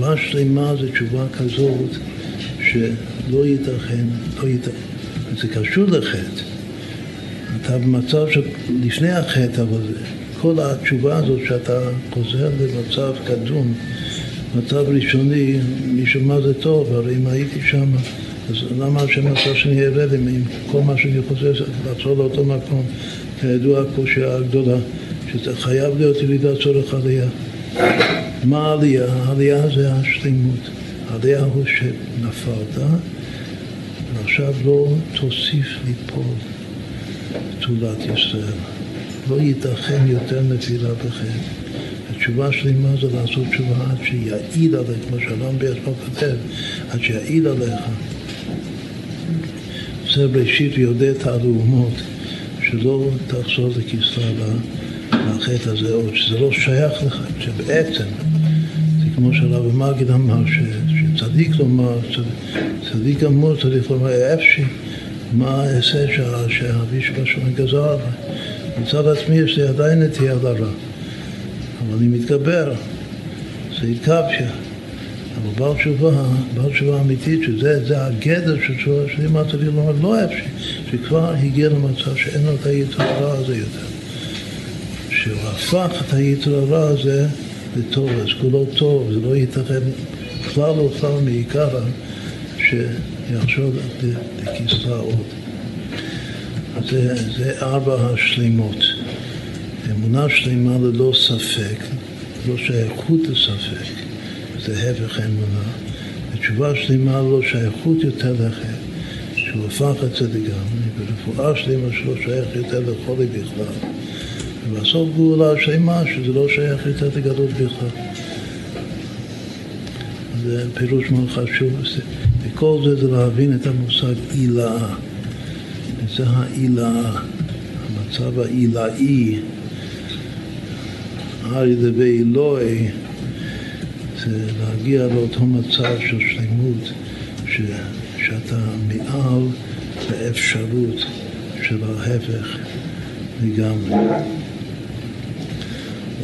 תשובה שלמה זה תשובה כזאת שלא ייתכן, לא ייתכן, זה קשור לחטא. אתה במצב שלפני החטא, אבל כל התשובה הזאת שאתה חוזר למצב קדום, מצב ראשוני, משום מה זה טוב, הרי אם הייתי שם, אז למה השם עשה שאני ארד עם כל מה שאני חוזר, לחזור לאותו מקום, כידוע הקושיה הגדולה, שזה חייב להיות ירידת צורך עלייה. מה העלייה? העלייה זה השלמות. העלייה הוא שנפלת, ועכשיו לא תוסיף ליפול בתולת ישראל. לא ייתכן יותר נפילה בחטא. התשובה שלמה זה לעשות תשובה עד שיעיד עליך, כמו שהרמב"ם בעצמו כותב, עד שיעיד עליך. זה בראשית יודע את הלאומות, שלא תחזור לכסלה לחטא הזה עוד, שזה לא שייך לך, שבעצם כמו שהרב מגיד אמר, שצדיק לומר, צדיק אמור, צריך לומר, אפשי, מה אעשה שהאביש בשום גזר עליי? מצד עצמי יש לי עדיין נטייה לרע, אבל אני מתגבר, זה התקפיה. אבל בעל תשובה, בעל תשובה אמיתית, שזה הגדר של תשובה שלי, מה צריך לומר, לא אפשי, שכבר הגיע למצב שאין לו את היתר הרע הזה יותר. שהוא הפך את היתר הרע הזה לטוב, אז כולו טוב, זה לא ייתכן כלל וכלל מעיקרא שיחשוב לכיסה עוד. זה, זה ארבע השלימות. אמונה שלמה ללא ספק, לא שייכות לספק, זה הפך האמונה. ותשובה שלמה ללא שייכות יותר לחטא, שהוא הפך את זה לגמרי, ורפואה שלמה שלא שייך יותר לחולי בכלל. ובסוף גאולה שלמה שזה לא שייך יותר לגלות בכלל. זה פירוש מאוד חשוב. וכל זה זה להבין את המושג עילאה. וזה העילאה, המצב העילאי, ארי דבי אלוהי, זה להגיע לאותו מצב של שלמות, ש, שאתה מעל לאפשרות של ההפך לגמרי.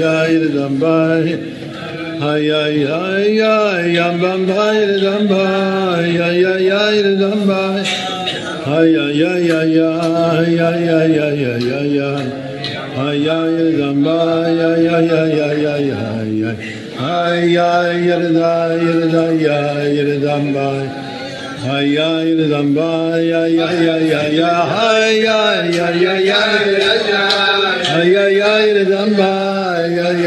yayir dam bay hay hay hay yam bam bay dam bay hay hay hay dam bay hay hay hay hay hay hay hay hay hay hay hay hay hay hay dam bay hay hay hay hay hay hay hay hay hay hay hay hay hay hay hay hay hay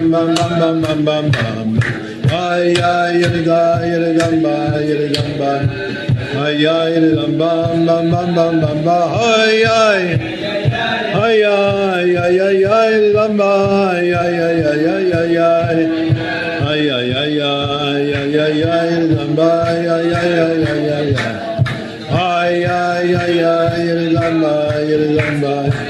lamba bam bam bam bam bam bam ay ay ga ay lamba ay lamba ay ay lamba bam bam bam bam bam ay ay ay ay ay ay ay lamba ay ay ay ay ay ay ay ay ay ay ay ay ay ay lamba ay ay ay ay ay ay ay ay ay ay lamba ay lamba ay ay lamba bam bam bam bam ba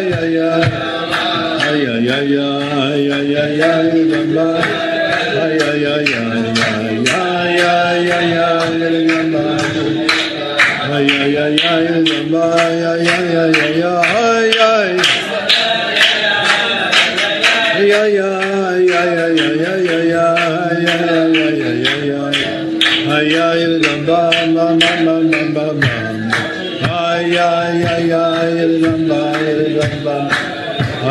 Bye.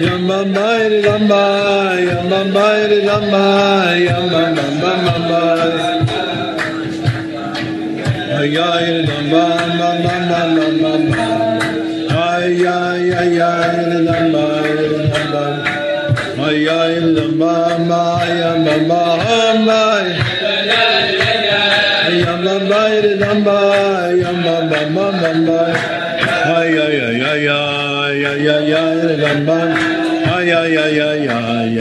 Yam bam bay ri bam yam bam bay ri bam yam bam bam bam bam. Ay ay ri bam bam bam bam bam bam. Ay ay ay ay ri bam bay ri bam. Ay ay ri bam bam yam bam bam bay. Yam bam bay ri bam yam bam bam bam bam ay ay ay ay. ay ay ay ay gamban ay ay ay ay ay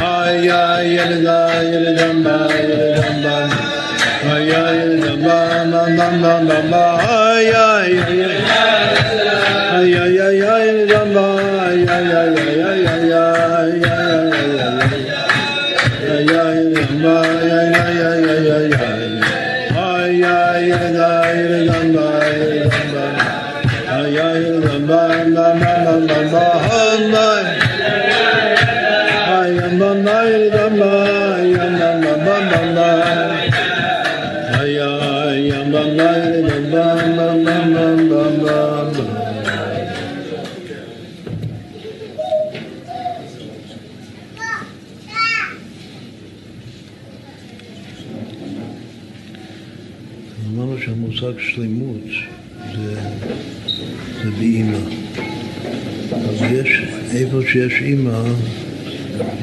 ay ay el ga el gamban el gamban ay ay el gamban ay ay ay שיש אימא,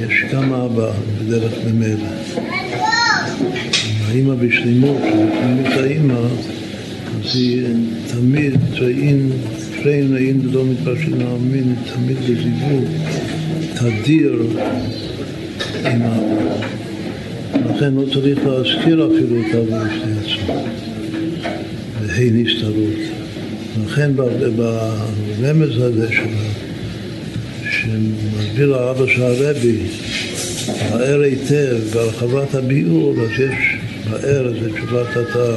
יש גם אבא בדרך ממילא. האימא בשלימות, בשלימות האימא, אז היא תמיד טרעין, טרעין רעין ולא מתפרשים להאמין, תמיד בזיווג, תדיר עם אבא. לכן לא צריך להזכיר אפילו את אבא בפני עצמו. והי נסתרות. לכן ברמז הזה שלה, שמסביר לאבא של הרבי, באר היטב, בהרחבת הביאור, אז יש באר זה תשובת התא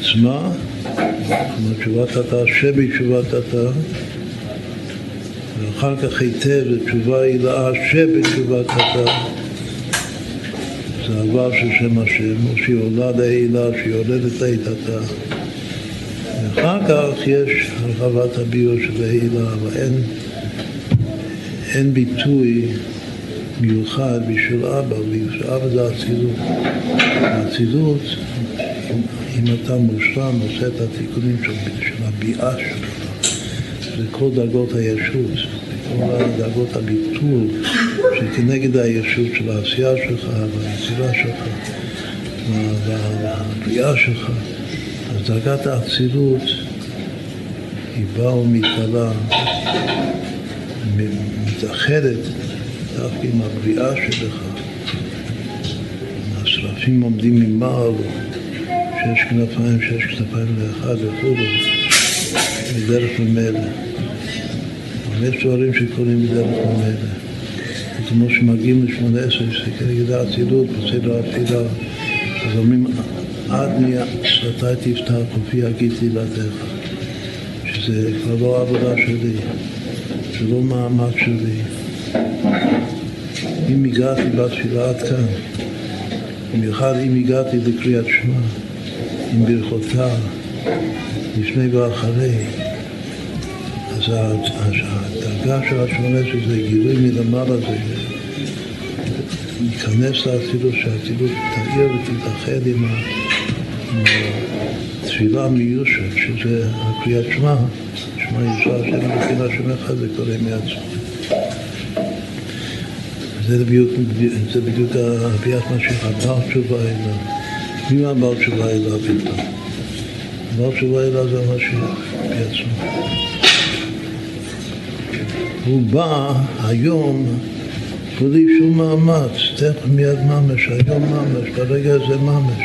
עצמה, כלומר תשובת התא שבתשובת התא, ואחר כך היטב זה תשובה הילאה שבתשובת התא. זה עבר של שם השם, או שהיא עולה להילה, שהיא יולדת לעת התא. ואחר כך יש הרחבת הביאור של ההילה, אבל אין, אין ביטוי מיוחד בשביל אבא, בשביל אבא זה אצילות. האצילות, אם אתה מושלם, עושה את התיקונים של, של הביאה שלך, זה כל דרגות הישות, כל דרגות הביטול שכנגד הישות של העשייה שלך והיצירה שלך והבריאה שלך. אז דרגת האצילות היא באה ומתגלה, מתאחדת דווקא עם הבריאה שלך. השרפים עומדים ממעל, שש כנפיים, שש כנפיים לאחד וכו', בדרך ממילא. אבל יש דברים שקורים בדרך ממילא. כמו שמגיעים לשמונה עשר, שכנגד האצילות, בסדר התפילה, אז אומרים, עד מתי תפתח כופי אגיד תהילתך, שזה כבר לא עבודה שלי, זה לא מעמד שלי. אם הגעתי בתפילה עד כאן, במיוחד אם הגעתי לקריאת שמע, עם ברכותיו, לפני ואחרי, אז הדרגה של השמונה עשרה זה גילוי מלמעלה, זה להיכנס לאצילות, שהאצילות תאיר ותתאחד עם התפילה המיושת, שזה הקריאת שמע, שמע ישראל השם אלוקים השם אחד, זה קורה מעצמו. זה בדיוק, זה בדיוק הביאת משיח, הבעל תשובה אליו. מי הבעל תשובה אליו פתאום? הבעל תשובה אליו זה המשיח בעצמו. הוא בא היום בלי שום מאמץ, תכף מיד ממש, היום ממש, ברגע הזה ממש.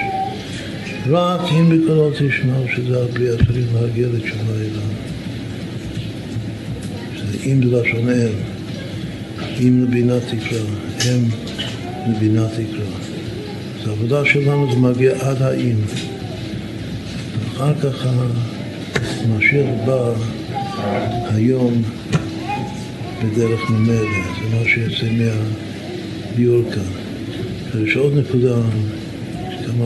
רק אם בקולו תשמעו שזה הבריאה צריך להגיע לתשובה. אם זה לשון אל. אם לבינה תקרא, הם לבינה תקרא. אז העבודה שלנו זה מגיע עד האם. אחר כך המשיח בא היום בדרך ממילא, זה מה שיוצא מהביור כאן. יש עוד נקודה, כמה,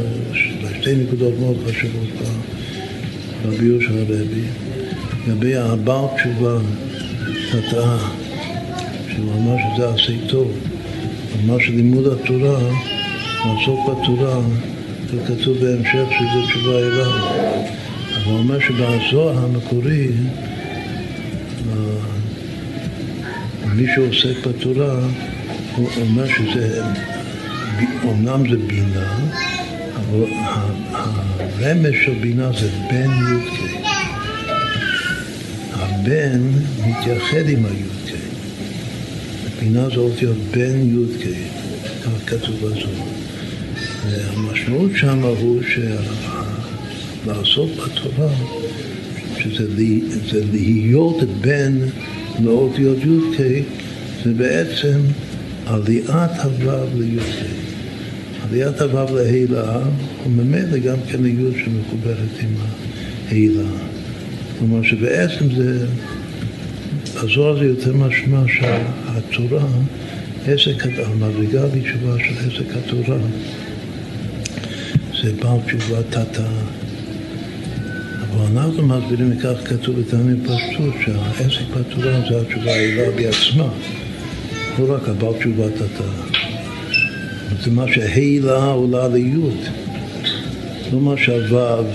שתי נקודות מאוד חשובות בביור של הרבי, לגבי הבעל תשובה, שהוא אמר שזה עשה טוב, הוא אמר שלימוד התורה, לעסוק בתורה, זה כתוב בהמשך שזו תשובה אליו. אבל הוא אומר שבזוהר המקורי, מי שעוסק בתורה, הוא אומר שזה, אומנם זה בינה, אבל הרמז של בינה זה בן י"ק. הבן מתייחד עם הי"ק. בינה זה אותיות בן י"ק, כך כתוב בזו. והמשמעות שם הוא שלעסוק בתורה, שזה זה להיות בן לאותיות י"ק, זה בעצם עליית הו"ב לי"ק. עליית הו"ב להילה, וממילא גם כן לי"ד שמחוברת עם ההילה. כלומר שבעצם זה הזוהר זה יותר משמע שהתורה, עסק, המדרגה בתשובה של עסק התורה זה בעל תשובה תתא. אבל אנחנו מסבירים מכך כתוב בטעמים פשטות שהעסק בתורה זה התשובה העילה בעצמה, לא רק הבעל תשובה תתא. זה מה שהעילה עולה ליוד, לא מה שהוו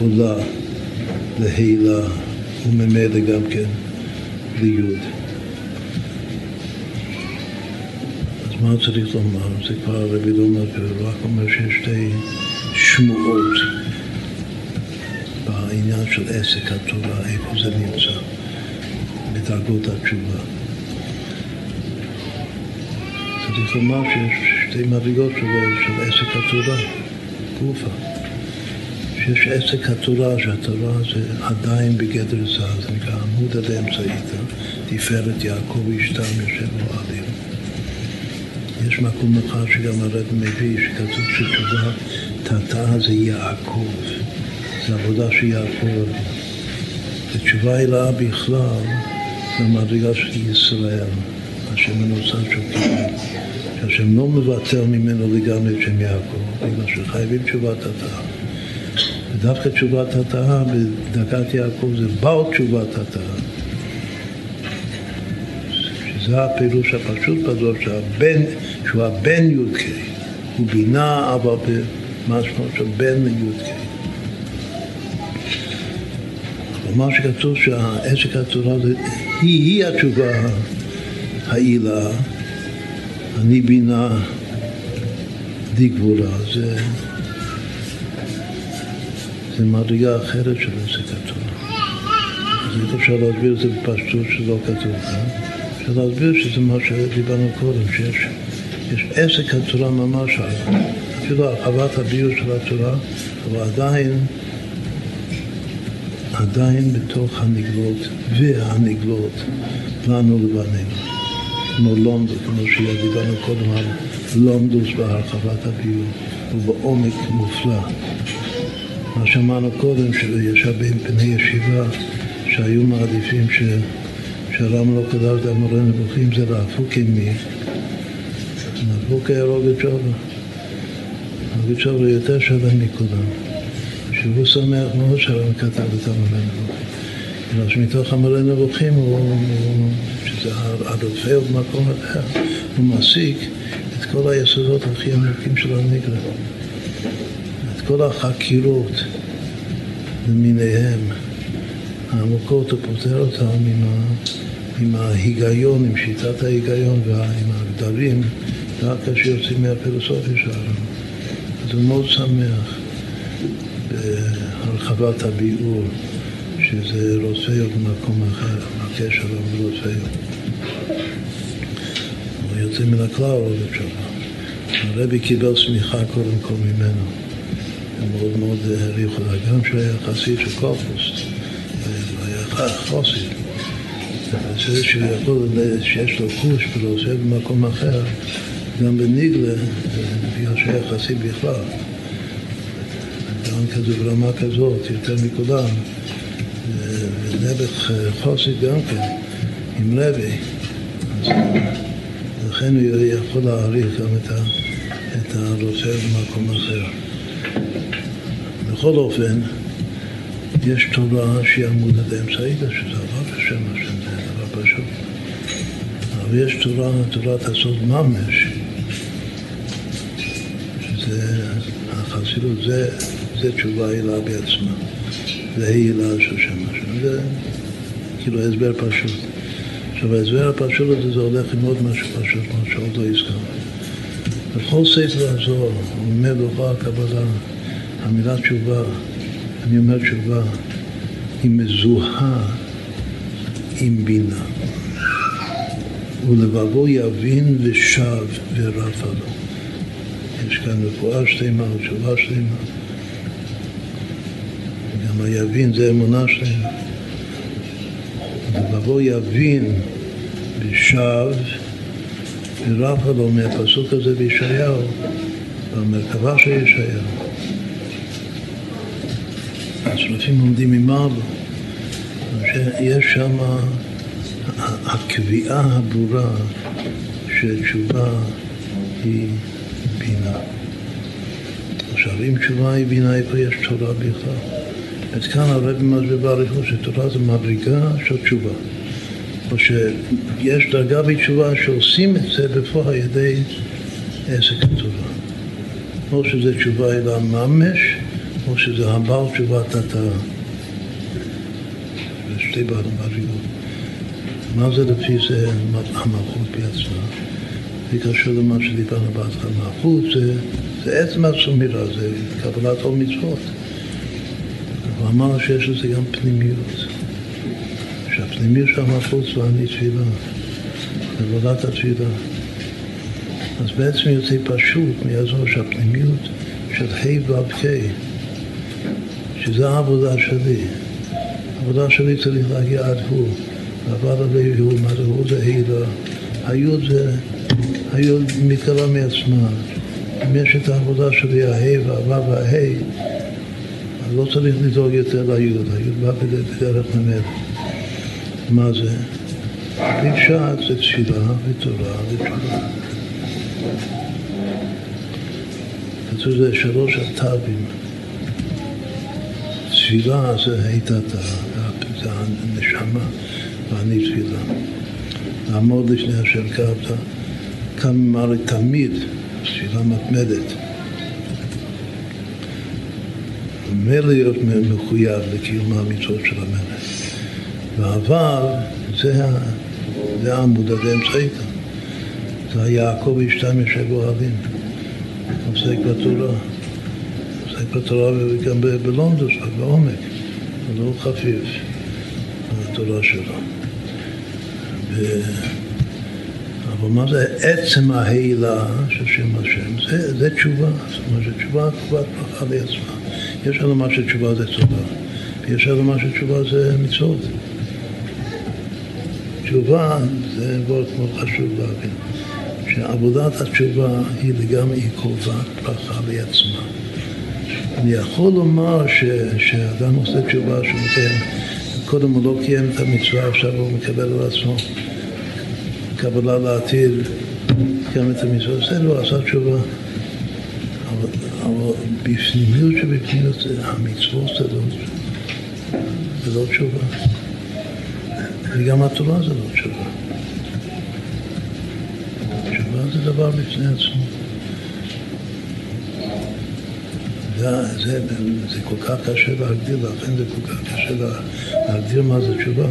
עולה להילה וממילא גם כן. ליוד. אז מה צריך לומר? זה כבר הרבי לא אומר, רק אומר שיש שתי שמועות בעניין של עסק התורה, איפה זה נמצא, בדרגות התשובה. צריך לומר שיש שתי מדרגות של, של עסק התורה, גופה. שיש עסק התורה, שהתורה זה עדיין בגדר זר, זה נקרא עמוד עד אמצעיתא, תפארת יעקב אשתם יושב עליהם. יש מקום אחד שגם הרב מביא, שכתוב שתשובה תתה זה יעקב, זה עבודה של יעקב. ותשובה אליה בכלל זה המדרגה של ישראל, השם מנוסה שוקר. שהשם לא מבטל ממנו לגמרי את שם יעקב, בגלל שחייבים תשובת התאה. ודווקא תשובת התאה בדרגת יעקב זה בעל תשובת התאה. שזה הפירוש הפשוט בזאת שהבן, שהוא הבן י"ק, הוא בינה אבל במשמעות של בן י"ק. מה שכתוב שהעסק הצורה זה, היא, היא התשובה העילה אני בינה די גבורה, זה, זה מדרגה אחרת של עסק התורה. אז איך אפשר להסביר את זה בפשטות שלא כתוב כאן? אפשר להסביר שזה מה שדיברנו קודם, שיש יש עסק התורה ממש, אפילו הרחבת הביור של התורה, אבל עדיין, עדיין בתוך הנגלות והנגלות לנו לבנינו. כמו לומדו, כמו שדיברנו קודם על לומדוס בהרחבת הביור, ובעומק מופלא. מה שאמרנו קודם, שיש הרבה בני ישיבה שהיו מעדיפים ש... שהרם לא כדאי את המורה נבוכים זה להפוק עם מי. להפוק היה רוגד שובה. רוגד שובה יותר שווה מכולם. שהוא שמח מאוד שהרם כתב את המורה נבוכים. בגלל שמתוך המורה נבוכים הוא... שזה הרופא במקום אחר, הוא מעסיק את כל היסודות הכי עמוקים של הנגלה. כל החקירות למיניהם העמוקות, הוא פותר אותם עם, ה, עם ההיגיון, עם שיטת ההיגיון ועם הגדרים, רק כשיוצאים מהפילוסופיה שלנו. אז הוא מאוד שמח בהרחבת הביאור. שזה רודפהו במקום אחר, מכה שלום ורודפהו. הוא יוצא מן הכלל רודף שלום. הרבי קיבל סמיכה קודם כל ממנו. מאוד מאוד העריכו לה, גם שהוא היה חסיד של קופוס, היה חוסי. זה שהוא יכול, שיש לו חוש ולעושה במקום אחר, גם בניגלה, בגלל שהיה חסיד בכלל. גם כזה ברמה כזאת, יותר מכולם. נעבך חוסי גם כן, עם לוי, לכן הוא יכול להעריך גם את הרוצה במקום אחר. בכל אופן, יש תורה שהיא עמודת האמצעית, שזה עבר בשם השם, זה דבר פשוט. אבל יש תורה, תורת הסוד ממש, שזה, החסידות, זה, זה תשובה הילה בעצמה. זה הילה של שם השם. זה כאילו הסבר פשוט. עכשיו ההסבר הפשוט הזה זה הולך עם עוד משהו פשוט, מה שעוד לא הזכרנו. בכל ספר הוא אומר בהוכחה הקבלה, המילה תשובה, אני אומר תשובה, היא מזוהה עם בינה. ולבבו יבין ושב ורפה לו. יש כאן רפואה שלמה, תשובה שלמה. גם היבין זה אמונה שלהם. לבוא יבין בשב ורפה לו מהפסוק הזה בישעיהו, במרכבה של ישעיהו. השלפים עומדים ממעלה, שיש שם הקביעה הברורה שתשובה היא בינה. עכשיו, אם תשובה היא בינה, איפה יש תורה בכלל? אז כאן הרב מסביר באריכות שתורה זה מדרגה של תשובה. או שיש דרגה בתשובה שעושים את זה בפועל על ידי עסק התורה. או שזה תשובה אלא ממש, או שזה הבעל תשובת התאה. זה שתי מדרגות. מה זה לפי זה המלכות בעצמה? זה קשור למה שדיברנו בהתחלה. מלכות זה, זה עצם הסומירה, זה קבלת עול מצוות. הוא אמר שיש לזה גם פנימיות. שהפנימיות של המלכות זו אני תפילה, עבודת התפילה. אז בעצם יוצא פשוט מאזור שהפנימיות של ה' ק', שזה העבודה שלי. העבודה שלי צריך להגיע עד הוא. ועבר עליו הוא, מה זה הוא זה הילה. היוד זה, היוד מתגלה מעצמה. אם יש את העבודה שלי, הה' והו' והה', אז לא צריך לדאוג יותר ליוד, היוד בא בדרך ממנו. מה זה? פשט זה תפילה ותורה ותשובה. כתוב זה שלוש התווים. תפילה זה היטתה, זה הנשמה, ואני תפילה. לעמוד לפני השם קרבת, כאן אמר תמיד, תפילה מתמדת. ממילא להיות מחויב לקיום המצוות של המלך. ועבר זה, העמוד הדאמצעי כאן. זה היעקב אשתם יושב אוהבים. עוסק בתורה. בתורה וגם בלונדוס, בעומק. הוא לא חפיף התורה שלו. ו... אבל מה זה עצם ההילה של שם השם? זה, זה תשובה. זאת אומרת שתשובה כבר ברכה לעצמה. יש לנו מה שתשובה זה תורה, ויש לנו מה שתשובה זה מצוות. תשובה זה מאוד מאוד חשוב להבין. שעבודת התשובה היא לגמרי קרובה ברכה לעצמה. אני יכול לומר ש, שאדם עושה תשובה שהוא מקיים, קודם הוא לא קיים את המצווה, עכשיו הוא מקבל על עצמו קבלה לעתיד, קיים את המצווה, זה לא עשה תשובה. אבל, אבל בפנימיות שבפנימיות המצוות זה לא, זה לא תשובה. וגם התורה זה לא תשובה. תשובה זה דבר בפני עצמו. זה, זה, זה כל כך קשה להגדיר, לכן זה כל כך קשה להגדיר מה זה תשובה.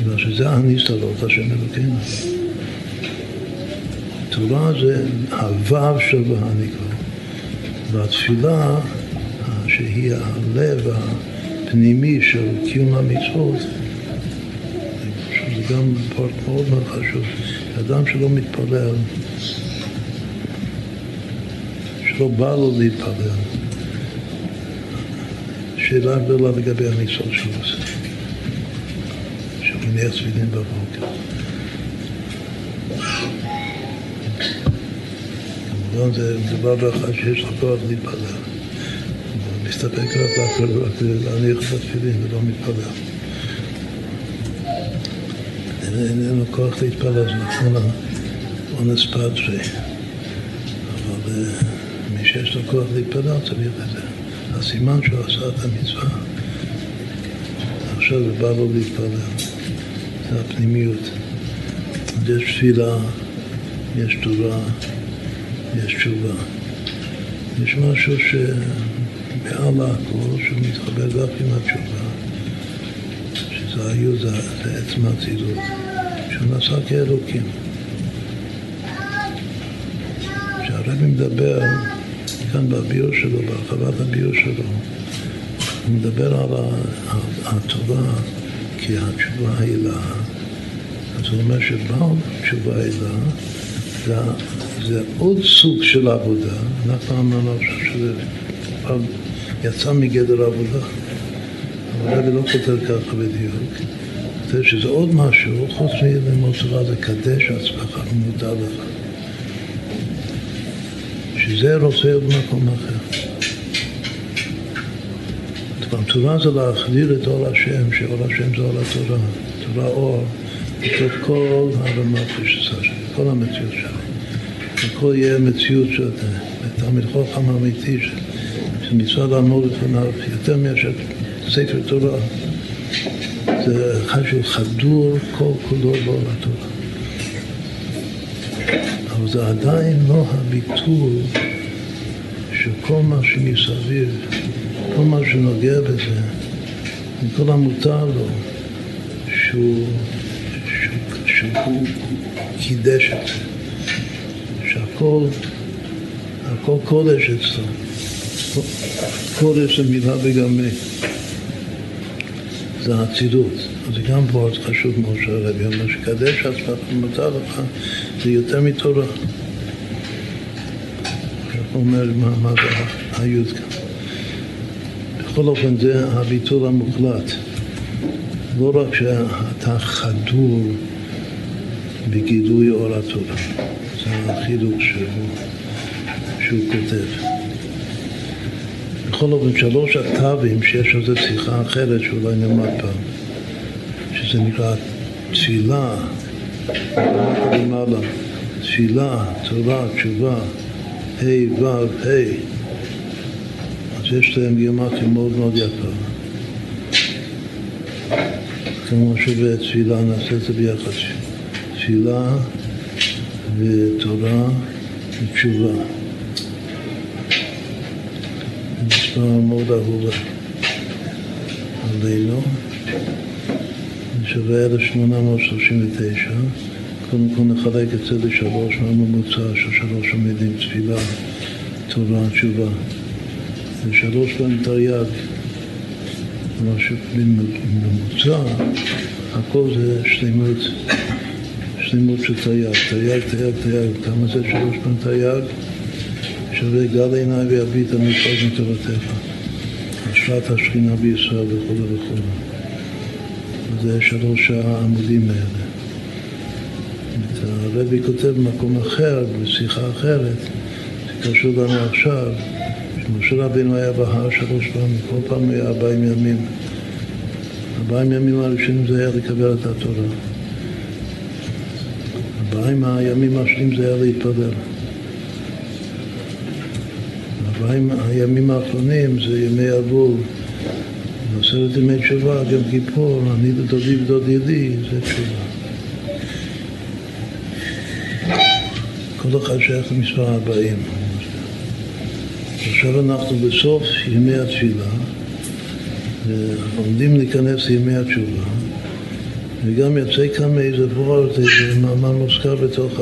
בגלל שזה הניסלות, השם אלוקינו. תורה זה הוו של והנקרא, והתפילה, שהיא הלב הפנימי של קיום המצוות, זה גם פרט מאוד מאוד חשוב. אדם שלא מתפלל, שלא בא לו להתפלל, שאלה גדולה לגבי המצוות שהוא עושה. שהוא מניח תפילין בבוקר. כמובן זה מדובר באחד שיש לו כוח להתפלל. מסתפק רק להניח את התפילין ולא מתפלל. אין לנו כוח להתפלל, זה נכון אונס פטריה. אבל מי שיש לו כוח להתפלל צריך את זה. הסימן שהוא עשה את המצווה. עכשיו בא לו להתפלל. זה הפנימיות. יש תפילה, יש תורה, יש תשובה. יש משהו שמעל הכל, שהוא מתחבר רק עם התשובה, שזה היו, זה, זה עצם האצילות, שהוא נעשה כאלוקים. כשהרבי מדבר כאן בביור שלו, בהרחבת הביור שלו, הוא מדבר על התורה כהתשובה הילה. אז הוא אומר שבעל תשובה הילה זה, זה עוד סוג של עבודה. אנחנו אמרנו שזה יצא מגדר עבודה. אבל הרבי לא כותב ככה בדיוק. כותב שזה עוד משהו, חוץ מלימוד תורה זה קדש עצמך ומודע לך. שזה רוצה עוד מקום אחר. תורה זה להחדיר את אור השם, שאור השם זה אור התורה, תורה אור, לתוך כל הרמת פשטה שלי, כל המציאות שלי. הכל יהיה מציאות של תלמיד חוכם אמיתי, של מצווה לעמוד לפניו יותר מאשר ספר תורה. זה חשוב חדור כל כולו באור התורה. אבל זה עדיין לא הביטול כל מה שמסביב. כל מה שנוגע בזה, כל המותר לו, שהוא, שהוא קידש את זה, שהכל הכל קודש אצלו. קודש זה מילה בגמי. זה האצילות. אז גם פה חשוב מאוד שהרבי אומר שקדש עצמך ומותר לך זה יותר מתורה. אומר מה, מה זה היוד כאן. בכל אופן זה הביטול המוחלט. לא רק שאתה חדור בגילוי אור התורה, זה החידוש שהוא, שהוא כותב. בכל אופן שלוש אקטבים שיש על זה שיחה אחרת שאולי נלמד פעם, שזה נקרא תפילה, למעלה, תפילה, תורה, תשובה, ה' ו' ה', אז יש להם גימטריה מאוד מאוד יפה. כמו שבתפילה נעשה את זה ביחד, תפילה ותורה ותשובה. מספר מאוד אהוב עלינו, שווה 1839. קודם כל נחלק את זה לשלוש, מהממוצע של שלוש המילים, תפילה, תורה, תשובה. ושלוש פעמים תרי"ג. כלומר שבממוצע הכל זה שלמות, שלמות של תרי"ג, תרי"ג, תרי"ג, תרי"ג. כמה זה שלוש פעמים תרי"ג? שווה גל עיניי ויביט המפעל מתורתך, השפעת השכינה בישראל וכו' וכו'. זה שלוש העמודים האלה. הרבי כותב במקום אחר, בשיחה אחרת, זה קשור לנו עכשיו, שמשה רבינו היה בהר שלוש פעמים, כל פעם היה ארבעים ימים. ארבעים ימים הראשונים זה היה לקבל את התורה. ארבעים הימים השניים זה היה להתפלל. ארבעים הימים האחרונים זה ימי אבול, עשרת ימי תשובה, גם כיפור, אני ודודי ודוד ידי, זה תשובה. כל אחד שייך למספר ארבעים. עכשיו אנחנו בסוף ימי התפילה, ועומדים להיכנס לימי התשובה, וגם יוצא כאן מאיזה וורט, איזה מאמר מוזכר בתוך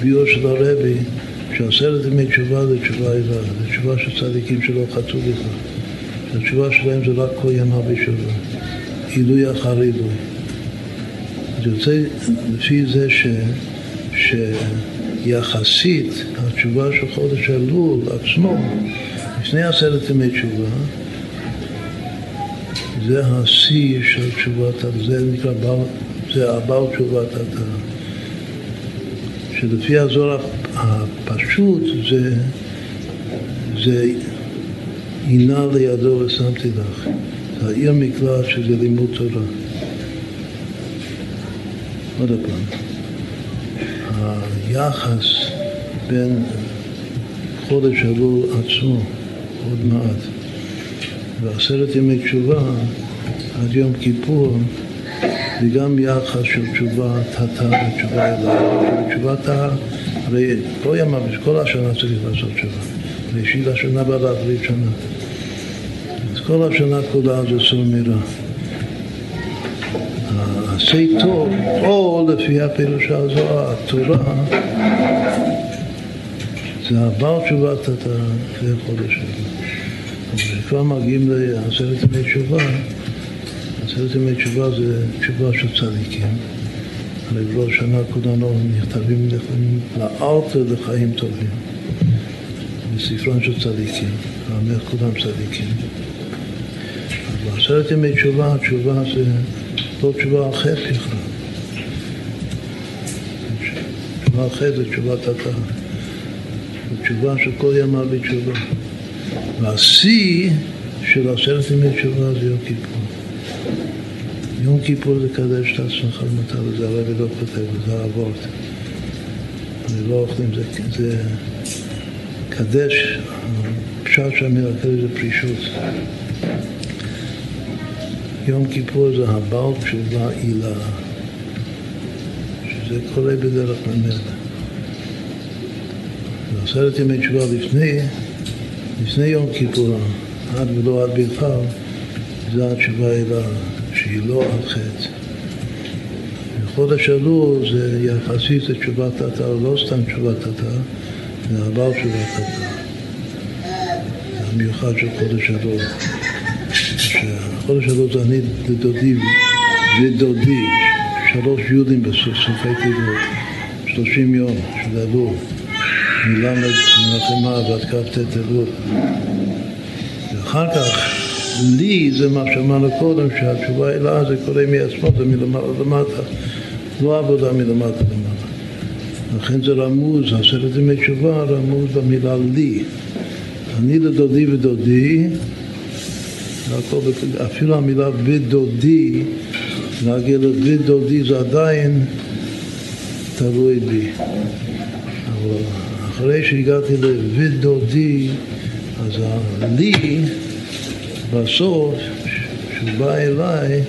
הביור של הרבי, שעשרת ימי תשובה זה תשובה איבה, זה תשובה של צדיקים שלא חטאו בכלל. התשובה שלהם זה רק כל ימה בשבוע, עילוי אחר עילוי. זה יוצא לפי זה ש... ש... יחסית התשובה של חודש אלול עצמו, לפני עשרת ימי תשובה, זה השיא של תשובת, זה נקרא, זה הבעל תשובת התא. שלפי הזוהר הפשוט זה, זה הנה לידו ושמתי לך. זה העיר מקלט שזה לימוד תורה. עוד פעם. היחס בין חודש אלול עצמו, עוד מעט, ועשרת ימי תשובה עד יום כיפור, זה גם יחס של תשובה תתה ותשובה אליו. תשובה תתה, הרי כל ימיו, כל השנה צריך לעשות תשובה. ראשית השנה בעד אחרית שנה. אז כל השנה כולה זה סור מירה. עשה טוב, או לפי הפירושה הזו, התורה, זה עבר תשובת לפני חודש. אבל כבר מגיעים לעשרת ימי תשובה, עשרת ימי תשובה זה תשובה של צדיקים. הרי לא שנה כולנו נכתבים לארתר לחיים טובים. בספרון של צדיקים, האמר כולם צדיקים. אז בעשרת ימי תשובה, התשובה זה לא תשובה אחרת בכלל. תשובה אחרת זה תשובת התא. תשובה של כל ימה בתשובה. והשיא של עשרת ימי תשובה זה יום כיפור. יום כיפור זה קדש את עצמך למטה, וזה הרבי לא כותב, זה האבות. אני לא אוכלים, זה, זה קדש, פשט שהמילה קדש זה פרישות. יום כיפור זה הבעל תשובה עילה, שזה קורה בדרך ממילא. בעשרת ימי תשובה לפני, לפני יום כיפור, עד ולא עד בכלל, זה התשובה עילה, שהיא לא על חטא. חודש אלול זה יחסית לתשובת תתא, לא סתם תשובת תתא, זה תתא. זה המיוחד של חודש אלול. חודש אלול זה אני לדודי ודודי, שלוש יודים בסופי תיבות, שלושים יום של אלול, מלמד מנחמה ועד כ"ט אלול. ואחר כך לי זה מה שאמרנו קודם, שהתשובה אלה זה קורה מעצמו, זה מלמעלה למטה, לא עבודה מלמטה למטה. לכן זה רמוז, עשרת ימי תשובה רמוז במילה לי. אני לדודי ודודי, אפילו המילה ודודי, להגיע לדודי זה עדיין תלוי בי. אבל אחרי שהגעתי לודודי, אז הלי בסוף, כשהוא בא אליי,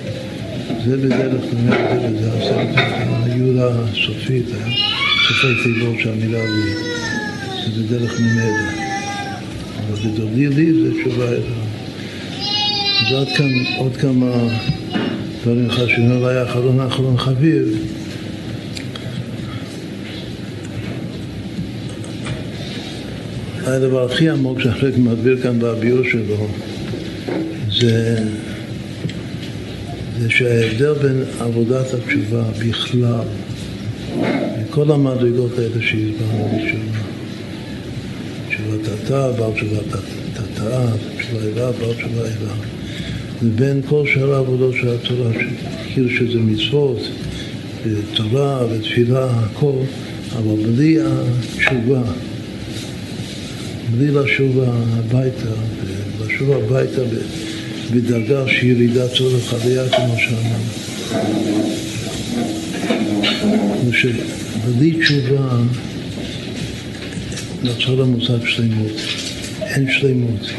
זה בדרך כלל, זה הסרט, היוד הסופית, סופי תיבות שהמילה לי, זה בדרך ממילא. אבל בדודי לי זה תשובה אליו. אז עד כאן עוד כמה דברים חשובים, אולי אחרון אחרון חביב. הדבר הכי עמוק שהחלק מדביר כאן בביור שלו זה, זה שההבדל בין עבודת התשובה בכלל, וכל המדרגות האלה שהסברנו בתשובה, תשובת תתא, בעל תשובת תתא, תשובה אלה, בעל תשובה אלה, ובין כל שאר העבודות של התורה, כאילו שזה מצוות, ותורה ותפילה, הכל, אבל בלי התשובה, בלי לשוב הביתה, לשוב הביתה בדרגה של ירידת צורך חוויה, כמו שאמרנו. שבלי תשובה נוצר המושג שלמות, אין שלמות.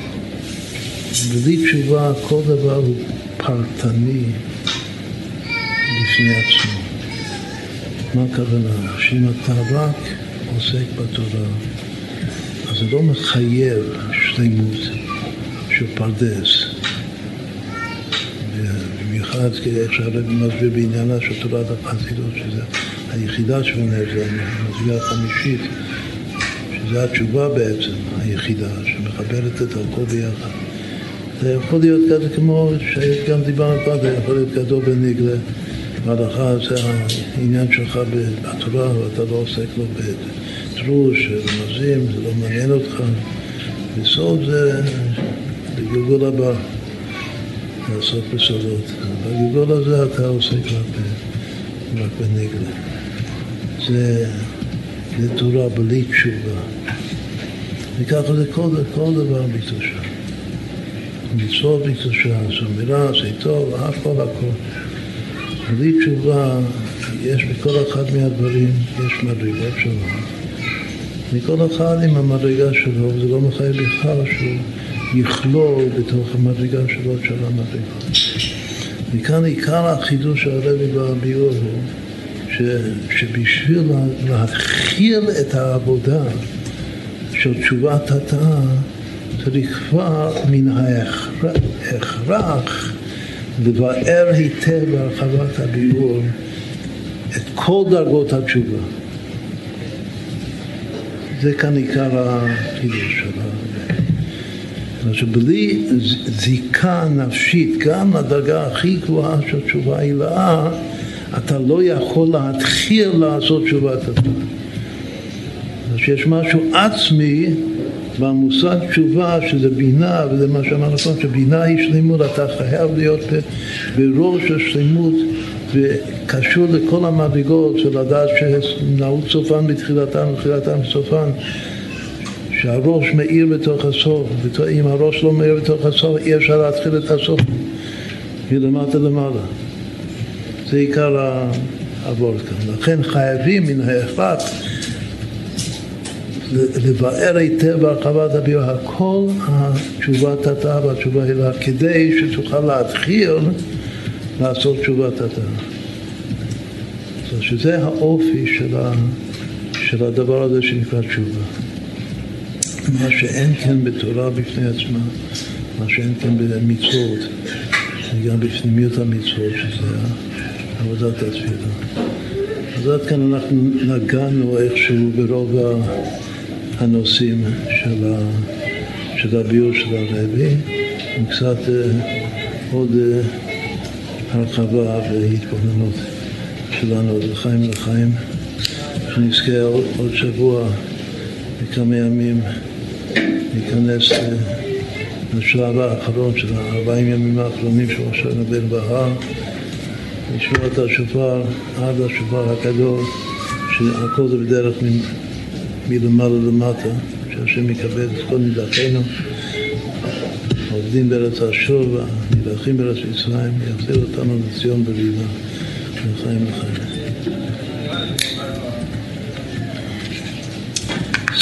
בלי תשובה כל דבר הוא פרטני בפני עצמו. מה הכוונה? שאם אתה רק עוסק בתורה, אז זה לא מחייב שלמות של פרדס. במיוחד איך שהרבי מסביר בעניינה של תורת החסידות, שזה היחידה שבנר זה המסבירה החמישית, שזה התשובה בעצם, היחידה, שמחברת את הכל ביחד. זה יכול להיות כזה כמו שגם דיברנו פעם, זה יכול להיות גדול בניגלה. בהלכה זה העניין שלך בתורה, ואתה לא עוסק לו בתרוש, רמזים, זה לא מעניין אותך. בסוד זה בגלגול הבא, לעשות בסודות. בגלגול הזה אתה עוסק רק, בניגלה. זה, זה תורה בלי תשובה. וככה זה כל, כל דבר בקדושה. מצוות בקדושה, זמירה, עשה טוב, הכל הכל. בלי תשובה, יש בכל אחד מהדברים, יש מדרגות שלו. מכל אחד עם המדרגה שלו, וזה לא מחייב בכלל שהוא יכלול בתוך המדרגה שלו את של המדרגות. מכאן עיקר החידוש של הרבי בביאור הוא ש, שבשביל להתחיל את העבודה של תשובת התאה צריך כבר מן ההכרח לבאר היטב בהרחבת הביאור את כל דרגות התשובה. זה כאן עיקר החידוש של שבלי זיקה נפשית, גם לדרגה הכי גבוהה של תשובה הילאה, אתה לא יכול להתחיל לעשות תשובת התורה. שיש משהו עצמי והמושג תשובה שזה בינה, וזה מה שאמרנו קודם, שבינה היא שלמות, אתה חייב להיות בראש השלמות וקשור לכל המדרגות של לדעת שנעוץ סופן בתחילתן ותחילתן בסופן שהראש מאיר בתוך הסוף, אם הראש לא מאיר בתוך הסוף אי אפשר להתחיל את הסוף מלמטה למעלה. זה עיקר העבוד כאן. לכן חייבים מן ההכרח לבאר היטב בהרחבת הביור הכל התשובת התא והתשובה הילה כדי שתוכל להתחיל לעשות תשובת התא. שזה האופי של, ה, של הדבר הזה שנקרא תשובה. מה שאין כן בתורה בפני עצמה, מה שאין כן במצוות, וגם בפנימיות המצוות, שזה עבודת התפילה. אז עד כאן אנחנו נגענו איכשהו ברוב הנושאים של, הביור של הרבי, עם קצת אה, עוד אה, הרחבה והתבוננות שלנו לחיים לחיים, שנזכה עוד, עוד שבוע וכמה ימים להיכנס אה, לשלב האחרון של הארבעים ימים האחרונים של ראש השנה בהר לשמוע את השופר עד השופר הגדול, שהכל זה בדרך מלמעלה למטה, שהשם יקבל את כל נידחינו, עובדים בארץ השוב, הנידחים בארץ מצרים, יחזיר אותנו לציון בריבה, לחיים לחיים.